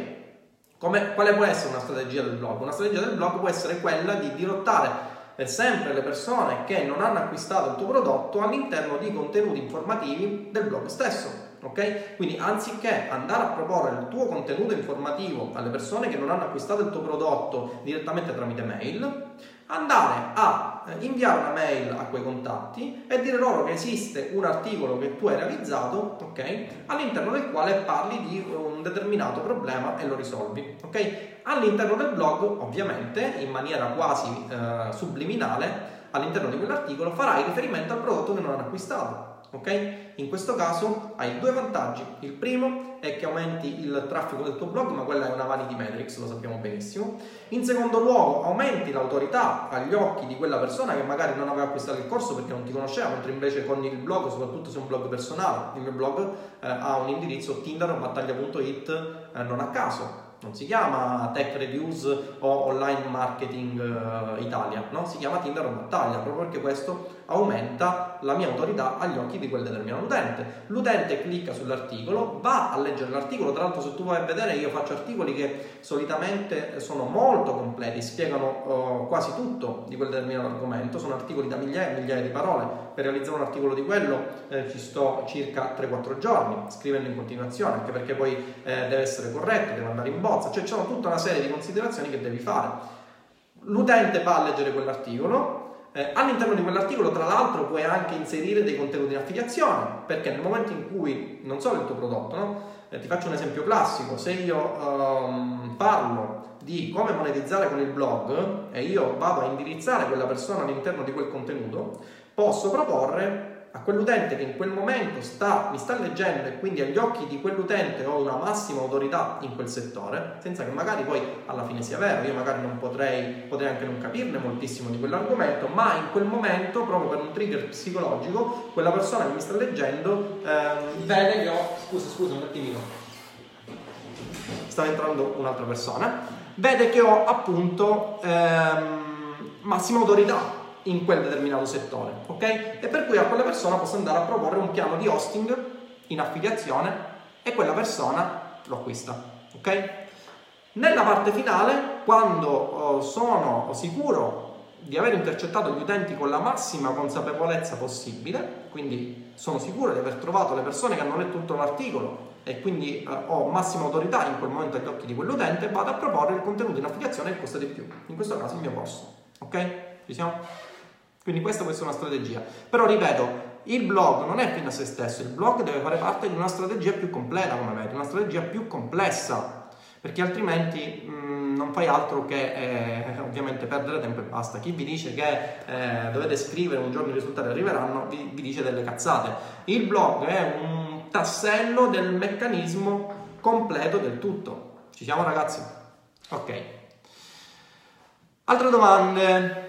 Come, quale può essere una strategia del blog? Una strategia del blog può essere quella di dirottare eh, sempre le persone che non hanno acquistato il tuo prodotto all'interno di contenuti informativi del blog stesso. Ok? Quindi anziché andare a proporre il tuo contenuto informativo alle persone che non hanno acquistato il tuo prodotto direttamente tramite mail, andare a eh, inviare una mail a quei contatti e dire loro che esiste un articolo che tu hai realizzato, ok? All'interno del quale parli di un determinato problema e lo risolvi, ok? All'interno del blog, ovviamente, in maniera quasi eh, subliminale, all'interno di quell'articolo farai riferimento al prodotto che non hanno acquistato ok? In questo caso hai due vantaggi. Il primo è che aumenti il traffico del tuo blog, ma quella è una vanity metrics, lo sappiamo benissimo. In secondo luogo, aumenti l'autorità agli occhi di quella persona che magari non aveva acquistato il corso perché non ti conosceva, mentre invece con il blog, soprattutto se è un blog personale, il mio blog eh, ha un indirizzo tinderbattaglia.it eh, non a caso non si chiama Tech Reviews o Online Marketing uh, Italia, no? si chiama Tinder o Battaglia, proprio perché questo aumenta la mia autorità agli occhi di quel determinato utente. L'utente clicca sull'articolo, va a leggere l'articolo, tra l'altro se tu vai a vedere io faccio articoli che solitamente sono molto completi, spiegano uh, quasi tutto di quel determinato argomento, sono articoli da migliaia e migliaia di parole, per realizzare un articolo di quello eh, ci sto circa 3-4 giorni, scrivendo in continuazione, anche perché poi eh, deve essere corretto, deve andare in bozza, cioè c'è tutta una serie di considerazioni che devi fare. L'utente va a leggere quell'articolo, eh, all'interno di quell'articolo, tra l'altro, puoi anche inserire dei contenuti di affiliazione, perché nel momento in cui, non solo il tuo prodotto, no? eh, ti faccio un esempio classico, se io um, parlo di come monetizzare con il blog e io vado a indirizzare quella persona all'interno di quel contenuto, posso proporre a quell'utente che in quel momento sta, mi sta leggendo e quindi agli occhi di quell'utente ho una massima autorità in quel settore, senza che magari poi alla fine sia vero, io magari non potrei, potrei anche non capirne moltissimo di quell'argomento, ma in quel momento, proprio per un trigger psicologico, quella persona che mi sta leggendo ehm, vede che ho... Scusa, scusa un attimino. Sta entrando un'altra persona. Vede che ho appunto ehm, massima autorità in quel determinato settore, ok? E per cui a quella persona posso andare a proporre un piano di hosting in affiliazione e quella persona lo acquista, ok? Nella parte finale, quando oh, sono sicuro di aver intercettato gli utenti con la massima consapevolezza possibile, quindi sono sicuro di aver trovato le persone che hanno letto tutto l'articolo e quindi eh, ho massima autorità in quel momento agli occhi di quell'utente, vado a proporre il contenuto in affiliazione che costa di più, in questo caso il mio corso, ok? Ci siamo? Quindi questa può essere una strategia. Però ripeto, il blog non è fine a se stesso, il blog deve fare parte di una strategia più completa, come vedi, una strategia più complessa, perché altrimenti mh, non fai altro che eh, ovviamente perdere tempo e basta. Chi vi dice che eh, dovete scrivere un giorno i risultati arriveranno, vi, vi dice delle cazzate. Il blog è un tassello del meccanismo completo del tutto. Ci siamo ragazzi? Ok. Altre domande?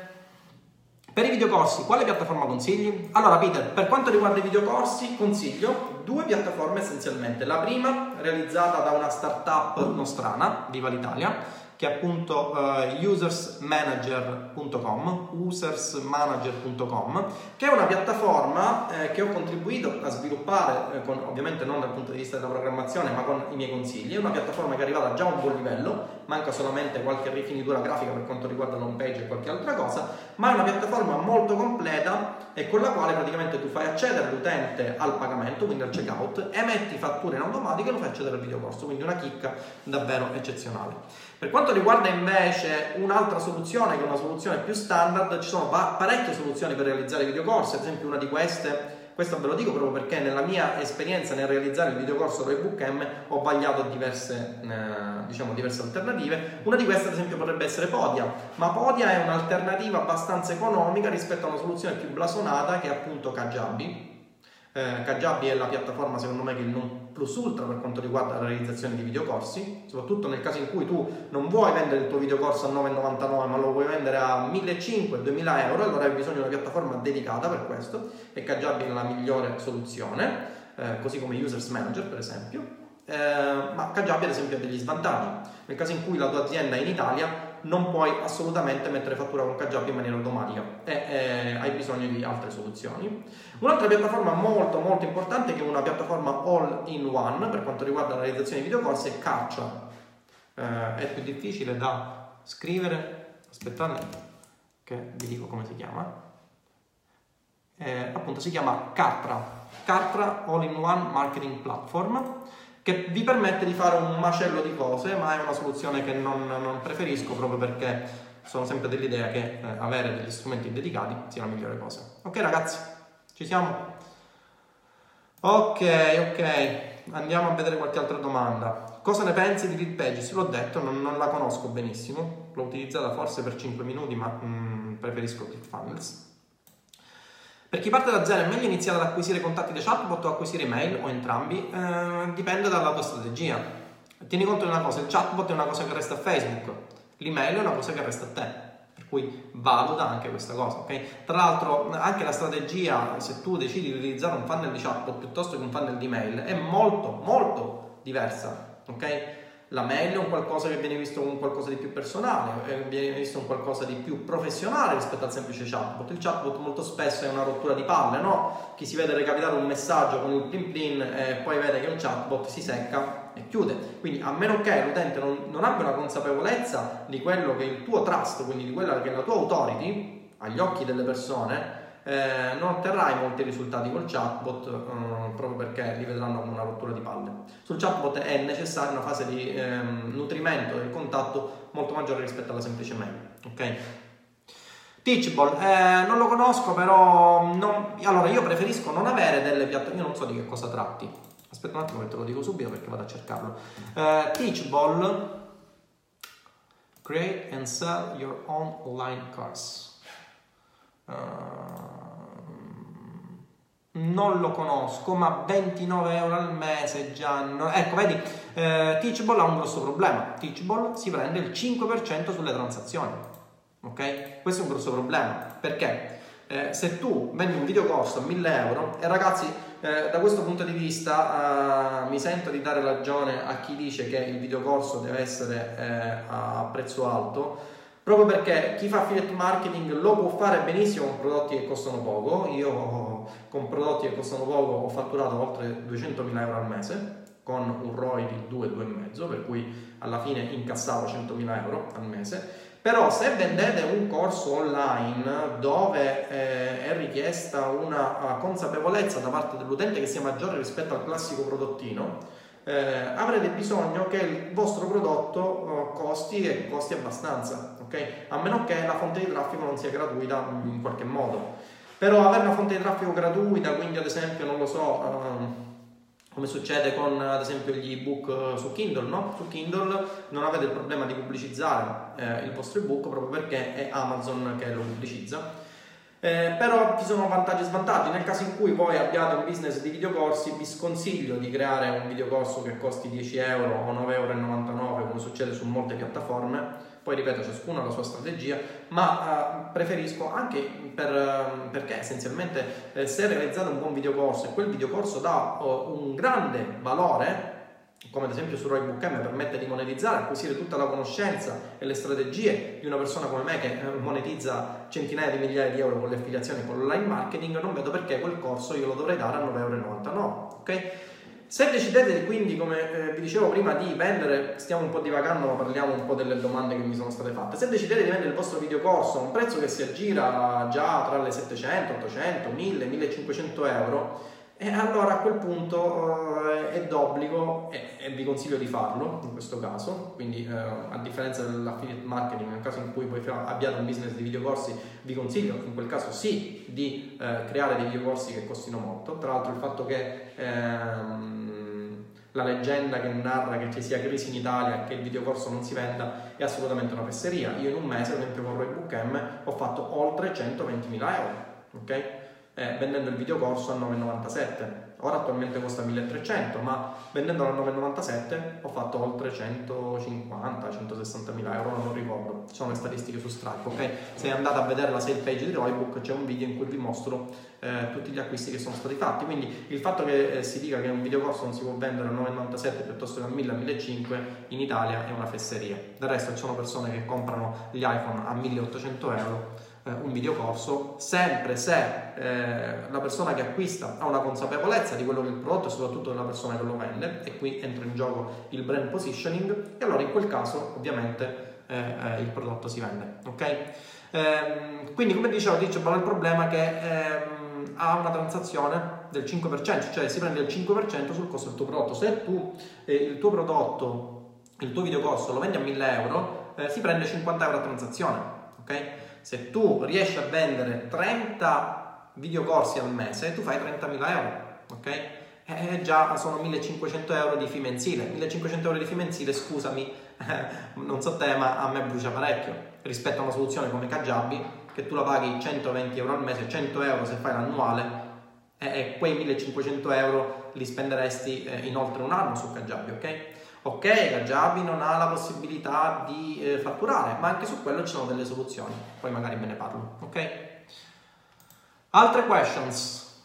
Per i videocorsi, quale piattaforma consigli? Allora, Peter, per quanto riguarda i videocorsi, consiglio due piattaforme essenzialmente. La prima, realizzata da una startup nostrana, Viva l'Italia, che è appunto uh, usersmanager.com, usersmanager.com, che è una piattaforma eh, che ho contribuito a sviluppare, eh, con, ovviamente non dal punto di vista della programmazione, ma con i miei consigli. È una piattaforma che è arrivata già a un buon livello, manca solamente qualche rifinitura grafica per quanto riguarda l'home page e qualche altra cosa, ma è una piattaforma molto completa e con la quale praticamente tu fai accedere l'utente al pagamento, quindi al checkout, emetti fatture in automatico e lo fai accedere al videocorso, quindi una chicca davvero eccezionale. Per quanto riguarda invece un'altra soluzione, che è una soluzione più standard, ci sono parecchie soluzioni per realizzare videocorsi, ad esempio una di queste questo ve lo dico proprio perché nella mia esperienza nel realizzare il videocorso Roybook M ho vagliato diverse, eh, diciamo, diverse alternative. Una di queste, ad esempio, potrebbe essere Podia, ma Podia è un'alternativa abbastanza economica rispetto a una soluzione più blasonata che è appunto Kajabi eh, Kajabi è la piattaforma secondo me che è il non plus ultra per quanto riguarda la realizzazione di videocorsi, soprattutto nel caso in cui tu non vuoi vendere il tuo videocorso a 9,99 ma lo vuoi vendere a 1.500-2.000 euro, allora hai bisogno di una piattaforma dedicata per questo e Kajabi è la migliore soluzione, eh, così come Users Manager per esempio. Eh, ma Kajabi ad esempio ha degli svantaggi. Nel caso in cui la tua azienda è in Italia, non puoi assolutamente mettere fattura con Kajabi in maniera automatica e eh, hai bisogno di altre soluzioni. Un'altra piattaforma molto molto importante che è una piattaforma all in one per quanto riguarda la realizzazione di videocorsi è Carcia. Eh, è più difficile da scrivere, aspettate che vi dico come si chiama. Eh, appunto si chiama Cartra, Cartra All in One Marketing Platform che vi permette di fare un macello di cose, ma è una soluzione che non, non preferisco proprio perché sono sempre dell'idea che eh, avere degli strumenti dedicati sia la migliore cosa. Ok ragazzi, ci siamo? Ok, ok, andiamo a vedere qualche altra domanda. Cosa ne pensi di Lead Pages? L'ho detto, non, non la conosco benissimo, l'ho utilizzata forse per 5 minuti, ma mm, preferisco ClickFunnels. Per chi parte da zero è meglio iniziare ad acquisire contatti da chatbot o acquisire email o entrambi? Eh, dipende dalla tua strategia. Tieni conto di una cosa, il chatbot è una cosa che resta a Facebook, l'email è una cosa che resta a te. Per cui valuta anche questa cosa, ok? Tra l'altro anche la strategia, se tu decidi di utilizzare un funnel di chatbot piuttosto che un funnel di mail, è molto, molto diversa, ok? La mail è un qualcosa che viene visto come qualcosa di più personale, eh, viene visto come qualcosa di più professionale rispetto al semplice chatbot. Il chatbot molto spesso è una rottura di palle, no? Chi si vede recapitare un messaggio con il plin plin e poi vede che un chatbot si secca e chiude. Quindi a meno che l'utente non, non abbia una consapevolezza di quello che è il tuo trust, quindi di quella che è la tua authority, agli occhi delle persone, eh, non otterrai molti risultati col chatbot eh, proprio perché li vedranno come una rottura di palle. Sul chatbot è necessaria una fase di ehm, nutrimento del contatto molto maggiore rispetto alla semplice mail. Ok? Teachable, eh, non lo conosco però non... allora io preferisco non avere delle piattaforme, io non so di che cosa tratti. Aspetta un attimo che te lo dico subito perché vado a cercarlo. Uh, teachable, create and sell your own online course. Uh, Non lo conosco, ma 29 euro al mese già. No. Ecco, vedi, eh, Teachable ha un grosso problema. Teachable si prende il 5% sulle transazioni. Ok? Questo è un grosso problema. Perché? Eh, se tu vendi un videocorso a 1000 euro, e ragazzi, eh, da questo punto di vista eh, mi sento di dare ragione a chi dice che il videocorso deve essere eh, a prezzo alto proprio perché chi fa affiliate marketing lo può fare benissimo con prodotti che costano poco. Io con prodotti che costano poco ho fatturato oltre 200.000 euro al mese con un ROI di 2, 2,5, per cui alla fine incassavo 100.000 euro al mese. Però se vendete un corso online dove eh, è richiesta una consapevolezza da parte dell'utente che sia maggiore rispetto al classico prodottino, eh, avrete bisogno che il vostro prodotto eh, costi e costi abbastanza ok? A meno che la fonte di traffico non sia gratuita in qualche modo. Però avere una fonte di traffico gratuita, quindi ad esempio, non lo so, uh, come succede con ad esempio gli ebook su Kindle, no? Su Kindle non avete il problema di pubblicizzare eh, il vostro ebook proprio perché è Amazon che lo pubblicizza. Eh, però ci sono vantaggi e svantaggi. Nel caso in cui voi abbiate un business di videocorsi, vi sconsiglio di creare un videocorso che costi 10 euro o 9,99 euro, come succede su molte piattaforme poi ripeto, ciascuno ha la sua strategia, ma uh, preferisco anche per, uh, perché essenzialmente eh, se realizzate un buon videocorso e quel videocorso dà uh, un grande valore, come ad esempio su Roybook M permette di monetizzare, acquisire tutta la conoscenza e le strategie di una persona come me che eh, monetizza centinaia di migliaia di euro con le affiliazioni con l'online marketing, non vedo perché quel corso io lo dovrei dare a 9,99 euro, ok? Se decidete quindi, come eh, vi dicevo prima, di vendere, stiamo un po' divagando ma parliamo un po' delle domande che mi sono state fatte, se decidete di vendere il vostro videocorso a un prezzo che si aggira già tra le 700, 800, 1000, 1500 euro, e allora a quel punto eh, è d'obbligo e, e, vi consiglio di farlo in questo caso, quindi eh, a differenza dell'affiliate marketing, nel caso in cui voi abbiate un business di videocorsi, vi consiglio in quel caso sì di eh, creare dei videocorsi che costino molto. Tra l'altro il fatto che ehm, la leggenda che narra che ci sia crisi in Italia e che il videocorso non si venda è assolutamente una fesseria. Io in un mese, ad esempio con Roybook M, ho fatto oltre 120.000 euro, ok? eh, vendendo il videocorso a 9,97. Ora attualmente costa 1300, ma vendendolo a 9,97 ho fatto oltre 150-160 mila euro, non ricordo. Sono le statistiche su Stripe, ok? Se andate a vedere la sale page di Roybook c'è un video in cui vi mostro eh, tutti gli acquisti che sono stati fatti. Quindi il fatto che eh, si dica che un videocorso non si può vendere a 9,97 piuttosto che a 1000-1500 in Italia è una fesseria. Del resto ci sono persone che comprano gli iPhone a 1800 euro eh, un videocorso, sempre se eh, la persona che acquista ha una consapevolezza di quello che è il prodotto e soprattutto della persona che lo vende, e qui entra in gioco il brand positioning, e allora in quel caso ovviamente eh, eh il prodotto si vende. Ok? Ehm, quindi come dicevo, Teachable il problema che ehm, ha una transazione del 5%, cioè si prende il 5% sul costo del tuo prodotto. Se tu eh, il tuo prodotto, il tuo videocorso lo vendi a 1000 euro, eh, si prende 50 euro a transazione. Ok? Se tu riesci a vendere 30 videocorsi al mese, tu fai 30.000 euro, ok? E eh, già sono 1500 euro di fee mensile. 1500 euro di fee mensile, scusami, non so te, ma a me brucia parecchio rispetto a una soluzione come Kajabi che tu la paghi 120 euro al mese, 100 euro se fai l'annuale e quei 1500 euro li spenderesti eh, in oltre un anno su Kajabi, ok? Ok, Kajabi non ha la possibilità di eh, fatturare, ma anche su quello ci sono delle soluzioni. Poi magari me ne parlo, ok? Altre questions?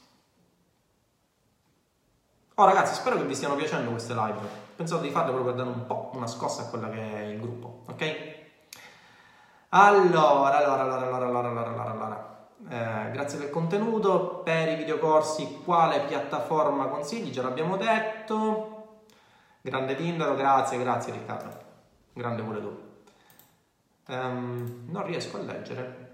Oh ragazzi, spero che vi stiano piacendo queste live. Pensavo di farle proprio per dare un po' una scossa a quella che è il gruppo, ok? Allora, allora, allora, allora, allora, allora, allora. Eh, grazie del contenuto. Per i videocorsi, quale piattaforma consigli? Ce l'abbiamo detto. Grande Tindaro, grazie, grazie Riccardo. Grande pure tu. Um, non riesco a leggere.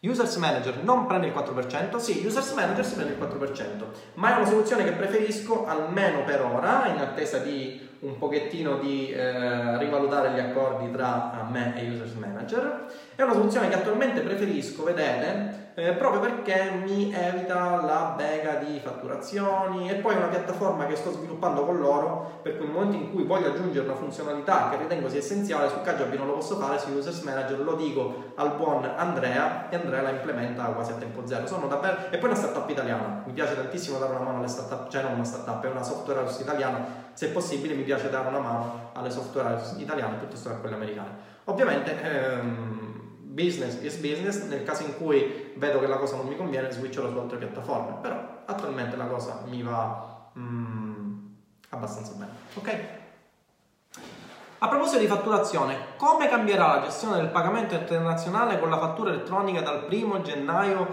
Users Manager non prende il 4%? Sì, Users Manager si prende il 4%, ma è una soluzione che preferisco almeno per ora, in attesa di un pochettino di eh, rivalutare gli accordi tra me e Users Manager. È una soluzione che attualmente preferisco vedere eh, proprio perché mi evita la bega di fatturazioni. E poi è una piattaforma che sto sviluppando con loro per cui nel momento in cui voglio aggiungere una funzionalità che ritengo sia essenziale su Kajabi non lo posso fare, su Users Manager lo dico al buon Andrea e Andrea la implementa quasi a tempo zero. Davvero... E poi una startup italiana, mi piace tantissimo dare una mano alle startup, cioè non una startup, è una software house italiana, se possibile mi piace dare una mano alle software house italiane piuttosto che a quelle americane. Ovviamente... Ehm, business is business, nel caso in cui vedo che la cosa non mi conviene switcherò su altre piattaforme, però attualmente la cosa mi va mm, abbastanza bene. Ok? A proposito di fatturazione, come cambierà la gestione del pagamento internazionale con la fattura elettronica dal 1 gennaio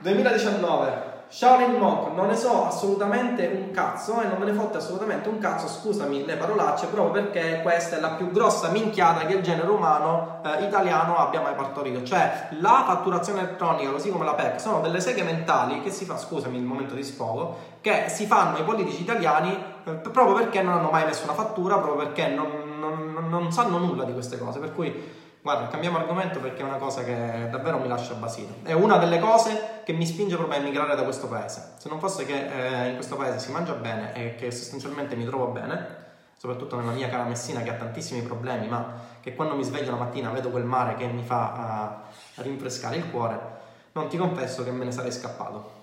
2019? Shaolin Monk, non ne so assolutamente un cazzo e non me ne fotte assolutamente un cazzo, scusami le parolacce, proprio perché questa è la più grossa minchiata che il genere umano eh, italiano abbia mai partorito. Cioè, la fatturazione elettronica, così come la PEC, sono delle seghe mentali che si fa, scusami il momento di sfogo, che si fanno i politici italiani eh, proprio perché non hanno mai messo una fattura, proprio perché non, non, non sanno nulla di queste cose. Per cui Guarda, cambiamo argomento perché è una cosa che davvero mi lascia basito. È una delle cose che mi spinge proprio a emigrare da questo paese. Se non fosse che eh, in questo paese si mangia bene e che sostanzialmente mi trovo bene, soprattutto nella mia cara Messina che ha tantissimi problemi, ma che quando mi sveglio la mattina vedo quel mare che mi fa uh, rinfrescare il cuore, non ti confesso che me ne sarei scappato.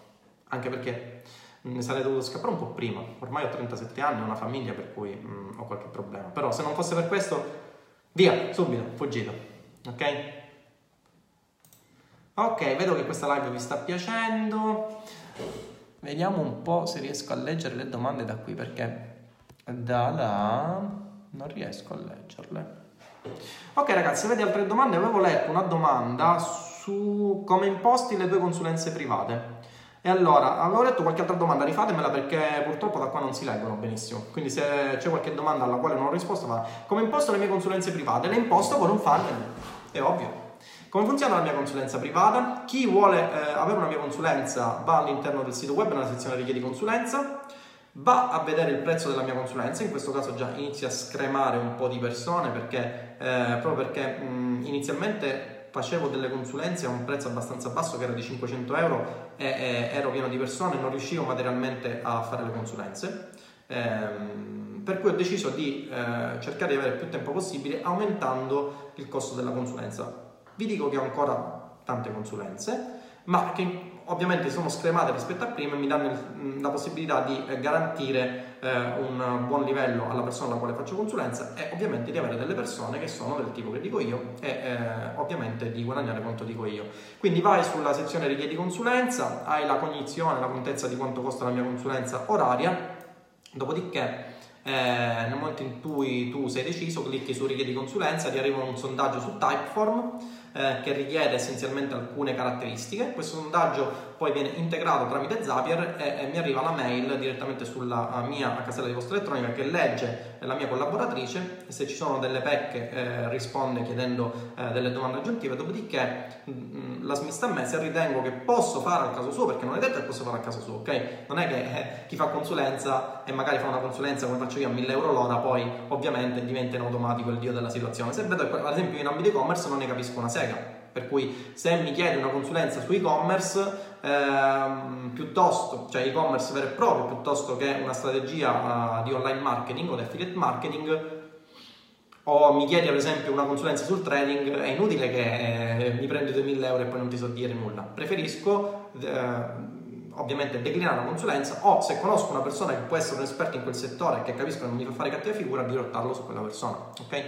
Anche perché ne sarei dovuto scappare un po' prima. Ormai ho 37 anni, ho una famiglia per cui mm, ho qualche problema. Però se non fosse per questo Via, subito, fuggito. Ok? Ok, vedo che questa live vi sta piacendo. Vediamo un po' se riesco a leggere le domande da qui perché da là non riesco a leggerle. Ok ragazzi, avete altre domande? Avevo letto una domanda su come imposti le tue consulenze private. E allora, avevo letto qualche altra domanda, rifatemela perché purtroppo da qua non si leggono benissimo. Quindi se c'è qualche domanda alla quale non ho risposto, ma come imposto le mie consulenze private? Le imposto con un funnel, è ovvio. Come funziona la mia consulenza privata? Chi vuole eh, avere una mia consulenza va all'interno del sito web nella sezione richiedi consulenza, va a vedere il prezzo della mia consulenza, in questo caso già inizia a scremare un po' di persone perché, eh, proprio perché mh, inizialmente facevo delle consulenze a un prezzo abbastanza basso che era di 500 euro e, e ero pieno di persone, non riuscivo materialmente a fare le consulenze. Ehm, per cui ho deciso di eh, cercare di avere più tempo possibile aumentando il costo della consulenza. Vi dico che ho ancora tante consulenze, ma che ovviamente sono scremate rispetto a prima e mi danno la possibilità di eh, garantire eh, un buon livello alla persona alla quale faccio consulenza e ovviamente di avere delle persone che sono del tipo che dico io e eh, ovviamente di guadagnare quanto dico io. Quindi vai sulla sezione richiedi consulenza, hai la cognizione, la contezza di quanto costa la mia consulenza oraria, dopodiché eh, nel momento in cui tu sei deciso clicchi su richiedi consulenza, ti arriva un sondaggio su Typeform eh, che richiede essenzialmente alcune caratteristiche. Questo sondaggio poi viene integrato tramite Zapier e, e mi arriva la mail direttamente sulla mia casella di posta elettronica che legge la mia collaboratrice se ci sono delle pecche eh, risponde chiedendo eh, delle domande aggiuntive, dopodiché mh, mm, la smista a me se ritengo che posso fare al caso suo, perché non è detto che posso fare al caso suo, ok? Non è che eh, chi fa consulenza e magari fa una consulenza come faccio io a 1000 euro l'ora, poi ovviamente diventa in automatico il dio della situazione. Se vedo ad esempio in ambito e-commerce non ne capisco una sega, per cui se mi chiede una consulenza su e-commerce ehm, piuttosto, cioè e-commerce vero e proprio, piuttosto che una strategia uh, di online marketing o di affiliate marketing, o mi chiedi ad esempio una consulenza sul trading, è inutile che eh, mi prendi 2000 euro e poi non ti so dire nulla. Preferisco eh, ovviamente declinare una consulenza o se conosco una persona che può essere un esperto in quel settore e che capisco che non mi fa fare cattiva figura, dirottarlo su quella persona. Ok?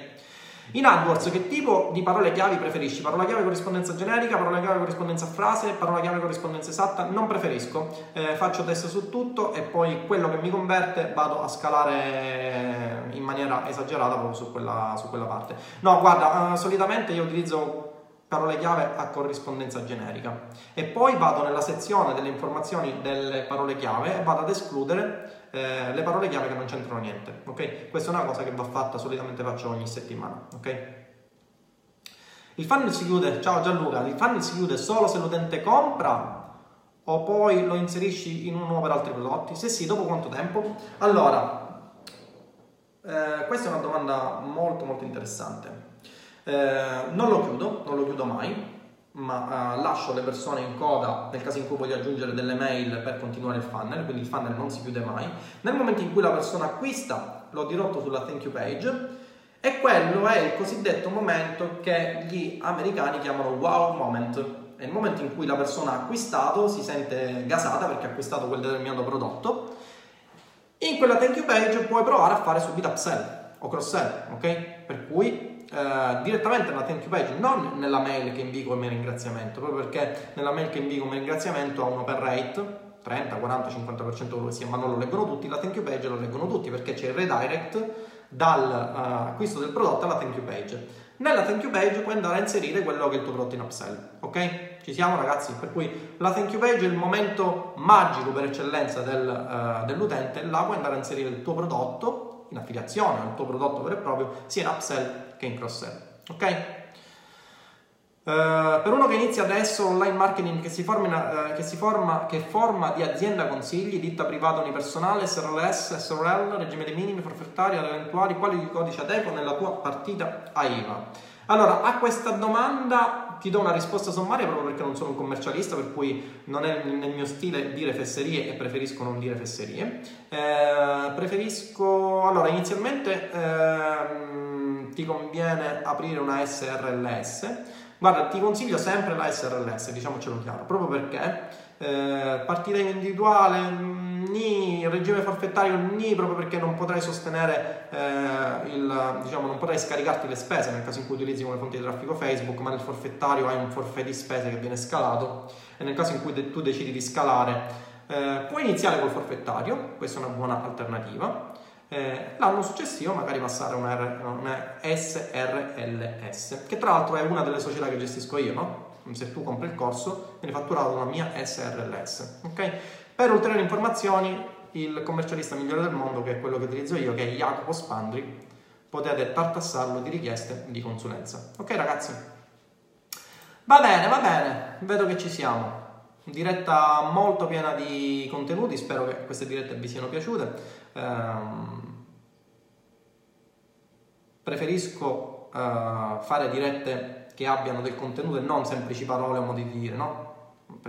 In AdWords che tipo di parole chiavi preferisci? Parola chiave corrispondenza generica, parola chiave corrispondenza frase, parola chiave corrispondenza esatta? Non preferisco, eh, faccio test su tutto e poi quello che mi converte vado a scalare in maniera esagerata proprio su quella, su quella parte. No, guarda, eh, solitamente io utilizzo parole chiave a corrispondenza generica e poi vado nella sezione delle informazioni delle parole chiave e vado ad escludere eh, le parole chiave che non c'entrano niente, ok? Questa è una cosa che va fatta, solitamente faccio ogni settimana, ok? Il funnel si chiude, ciao Gianluca, il funnel si chiude solo se l'utente compra o poi lo inserisci in uno per altri prodotti? Se sì, dopo quanto tempo? Allora, eh, questa è una domanda molto molto interessante. Eh, non lo chiudo, non lo chiudo mai, ma uh, lascio le persone in coda nel caso in cui voglio aggiungere delle mail per continuare il funnel, quindi il funnel non si chiude mai. Nel momento in cui la persona acquista, l'ho dirotto sulla thank you page e quello è il cosiddetto momento che gli americani chiamano wow moment. È il momento in cui la persona ha acquistato, si sente gasata perché ha acquistato quel determinato prodotto. In quella thank you page puoi provare a fare subito upsell o cross sell, ok? Per cui Uh, direttamente nella thank you page, non nella mail che invio come ringraziamento, proprio perché nella mail che invio come ringraziamento ha un open rate 30, 40, 50% quello che sia, ma non lo leggono tutti, la thank you page lo leggono tutti perché c'è il redirect dall'acquisto uh, del prodotto alla thank you page. Nella thank you page puoi andare a inserire quello che è il tuo prodotto in upsell, ok? Ci siamo ragazzi? Per cui la thank you page è il momento magico per eccellenza del, uh, dell'utente, là puoi andare a inserire il tuo prodotto in affiliazione al tuo prodotto vero e proprio, sia in upsell che in cross sell, ok? Uh, per uno che inizia adesso online marketing che si, forma, uh, che si forma, che forma di azienda consigli, ditta privata unipersonale, SRLS, SRL, regime dei minimi, forfettari, eventuali, quali di codice adeguo nella tua partita AIVA? Allora, a questa domanda ti do una risposta sommaria proprio perché non sono un commercialista, per cui non è nel mio stile dire fesserie e preferisco non dire fesserie. Eh, preferisco, allora, inizialmente eh, ti conviene aprire una SRLS Guarda, ti consiglio sempre la SRLS, diciamocelo chiaro, proprio perché eh, partita individuale, ni regime forfettario, ni proprio perché non potrai sostenere eh, il, diciamo, non potrai scaricarti le spese nel caso in cui utilizzi come fonte di traffico Facebook, ma nel forfettario hai un forfait di spese che viene scalato e nel caso in cui de- tu decidi di scalare eh, puoi iniziare col forfettario, questa è una buona alternativa eh, l'anno successivo magari passare a una, R, una SRLS, che tra l'altro è una delle società che gestisco io, no? Se tu compri il corso, viene fatturato una mia SRLS, ok? Per ulteriori informazioni, il commercialista migliore del mondo, che è quello che utilizzo io, che è Jacopo Spandri, potete tartassarlo di richieste di consulenza. Ok ragazzi? Va bene, va bene, vedo che ci siamo. Diretta molto piena di contenuti, spero che queste dirette vi siano piaciute. Um, preferisco uh, fare dirette che abbiano del contenuto e non semplici parole o modi di dire, no?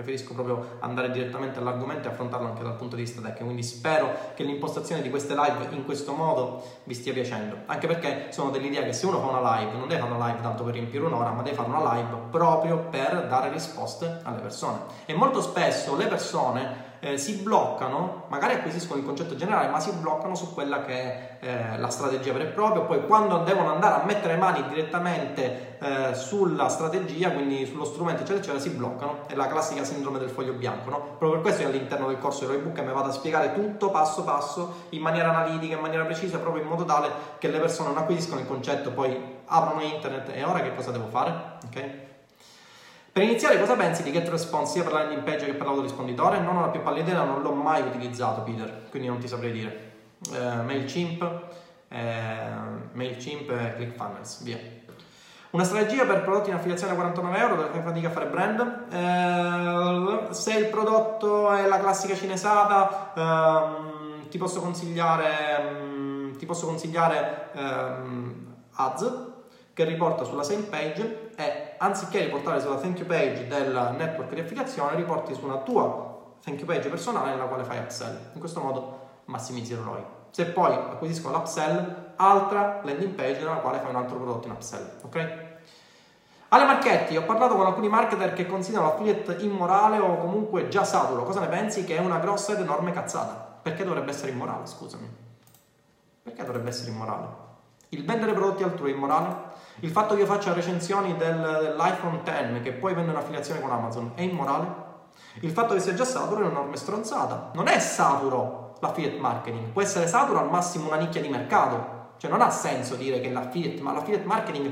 Preferisco proprio andare direttamente all'argomento e affrontarlo anche dal punto di vista tecnico. Quindi spero che l'impostazione di queste live in questo modo vi stia piacendo. Anche perché sono dell'idea che se uno fa una live, non deve fare una live tanto per riempire un'ora, ma deve fare una live proprio per dare risposte alle persone. E molto spesso le persone eh, si bloccano, magari acquisiscono il concetto generale, ma si bloccano su quella che è eh, la strategia vera e propria. Poi quando devono andare a mettere mani direttamente eh, sulla strategia, quindi sullo strumento, eccetera, eccetera, si bloccano. È la classica sindrome del foglio bianco, no? Proprio per questo io all'interno del corso di Roybook mi vado a spiegare tutto passo passo, in maniera analitica, in maniera precisa, proprio in modo tale che le persone non acquisiscono il concetto, poi aprono internet e ora che cosa devo fare? Ok? Per iniziare, cosa pensi di GetResponse sia per la landing page che per l'autorisponditore? Non ho la più pallida idea, non l'ho mai utilizzato, Peter, quindi non ti saprei dire. Eh, MailChimp, eh, MailChimp e ClickFunnels, via. Una strategia per prodotti in affiliazione a 49 euro dove fai fatica a fare brand. Eh, se il prodotto è la classica cinesata, ehm, ti posso consigliare, mm, ti posso consigliare ehm, Ads che riporta sulla same page e anziché riportare sulla thank you page del network di affiliazione, riporti su una tua thank you page personale nella quale fai upsell. In questo modo massimizzi ROI. Se poi acquisiscono l'upsell, altra landing page nella quale fai un altro prodotto in upsell, ok? Ale Marchetti, ho parlato con alcuni marketer che considerano l'affiliate immorale o comunque già saturo. Cosa ne pensi? Che è una grossa ed enorme cazzata. Perché dovrebbe essere immorale, scusami? Perché dovrebbe essere immorale? Il vendere prodotti altrui è immorale? Il fatto che io faccia recensioni del, dell'iPhone X che poi vende un'affiliazione con Amazon è immorale? Il fatto che sia già saturo è un'enorme stronzata. Non è saturo l'affiliate marketing, può essere saturo al massimo una nicchia di mercato. Cioè non ha senso dire che l'affiliate, ma l'affiliate marketing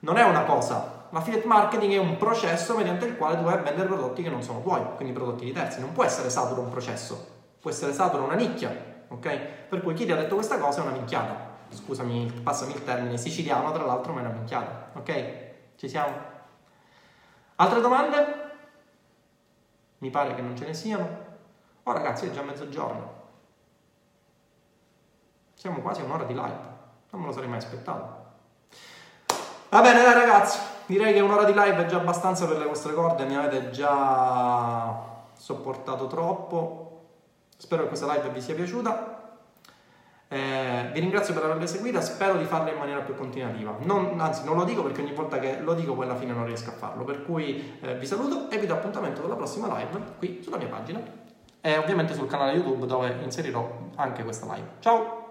non è una cosa. L'affiliate marketing è un processo mediante il quale tu vai a vendere prodotti che non sono tuoi, quindi prodotti di terzi. Non può essere saturo un processo, può essere saturo una nicchia, ok? Per cui chi ti ha detto questa cosa è una minchiata scusami, passami il termine, siciliano tra l'altro me l'ha minchiata, ok? Ci siamo? Altre domande? Mi pare che non ce ne siano. Oh ragazzi, è già mezzogiorno. Siamo quasi a un'ora di live. Non me lo sarei mai aspettato. Va bene, dai ragazzi, direi che un'ora di live è già abbastanza per le vostre corde, mi avete già sopportato troppo. Spero che questa live vi sia piaciuta. Eh, vi ringrazio per averla seguita, spero di farla in maniera più continuativa. Non, anzi, non lo dico perché ogni volta che lo dico poi alla fine non riesco a farlo. Per cui eh, vi saluto e vi do appuntamento con la prossima live qui sulla mia pagina e ovviamente sul canale YouTube dove inserirò anche questa live. Ciao!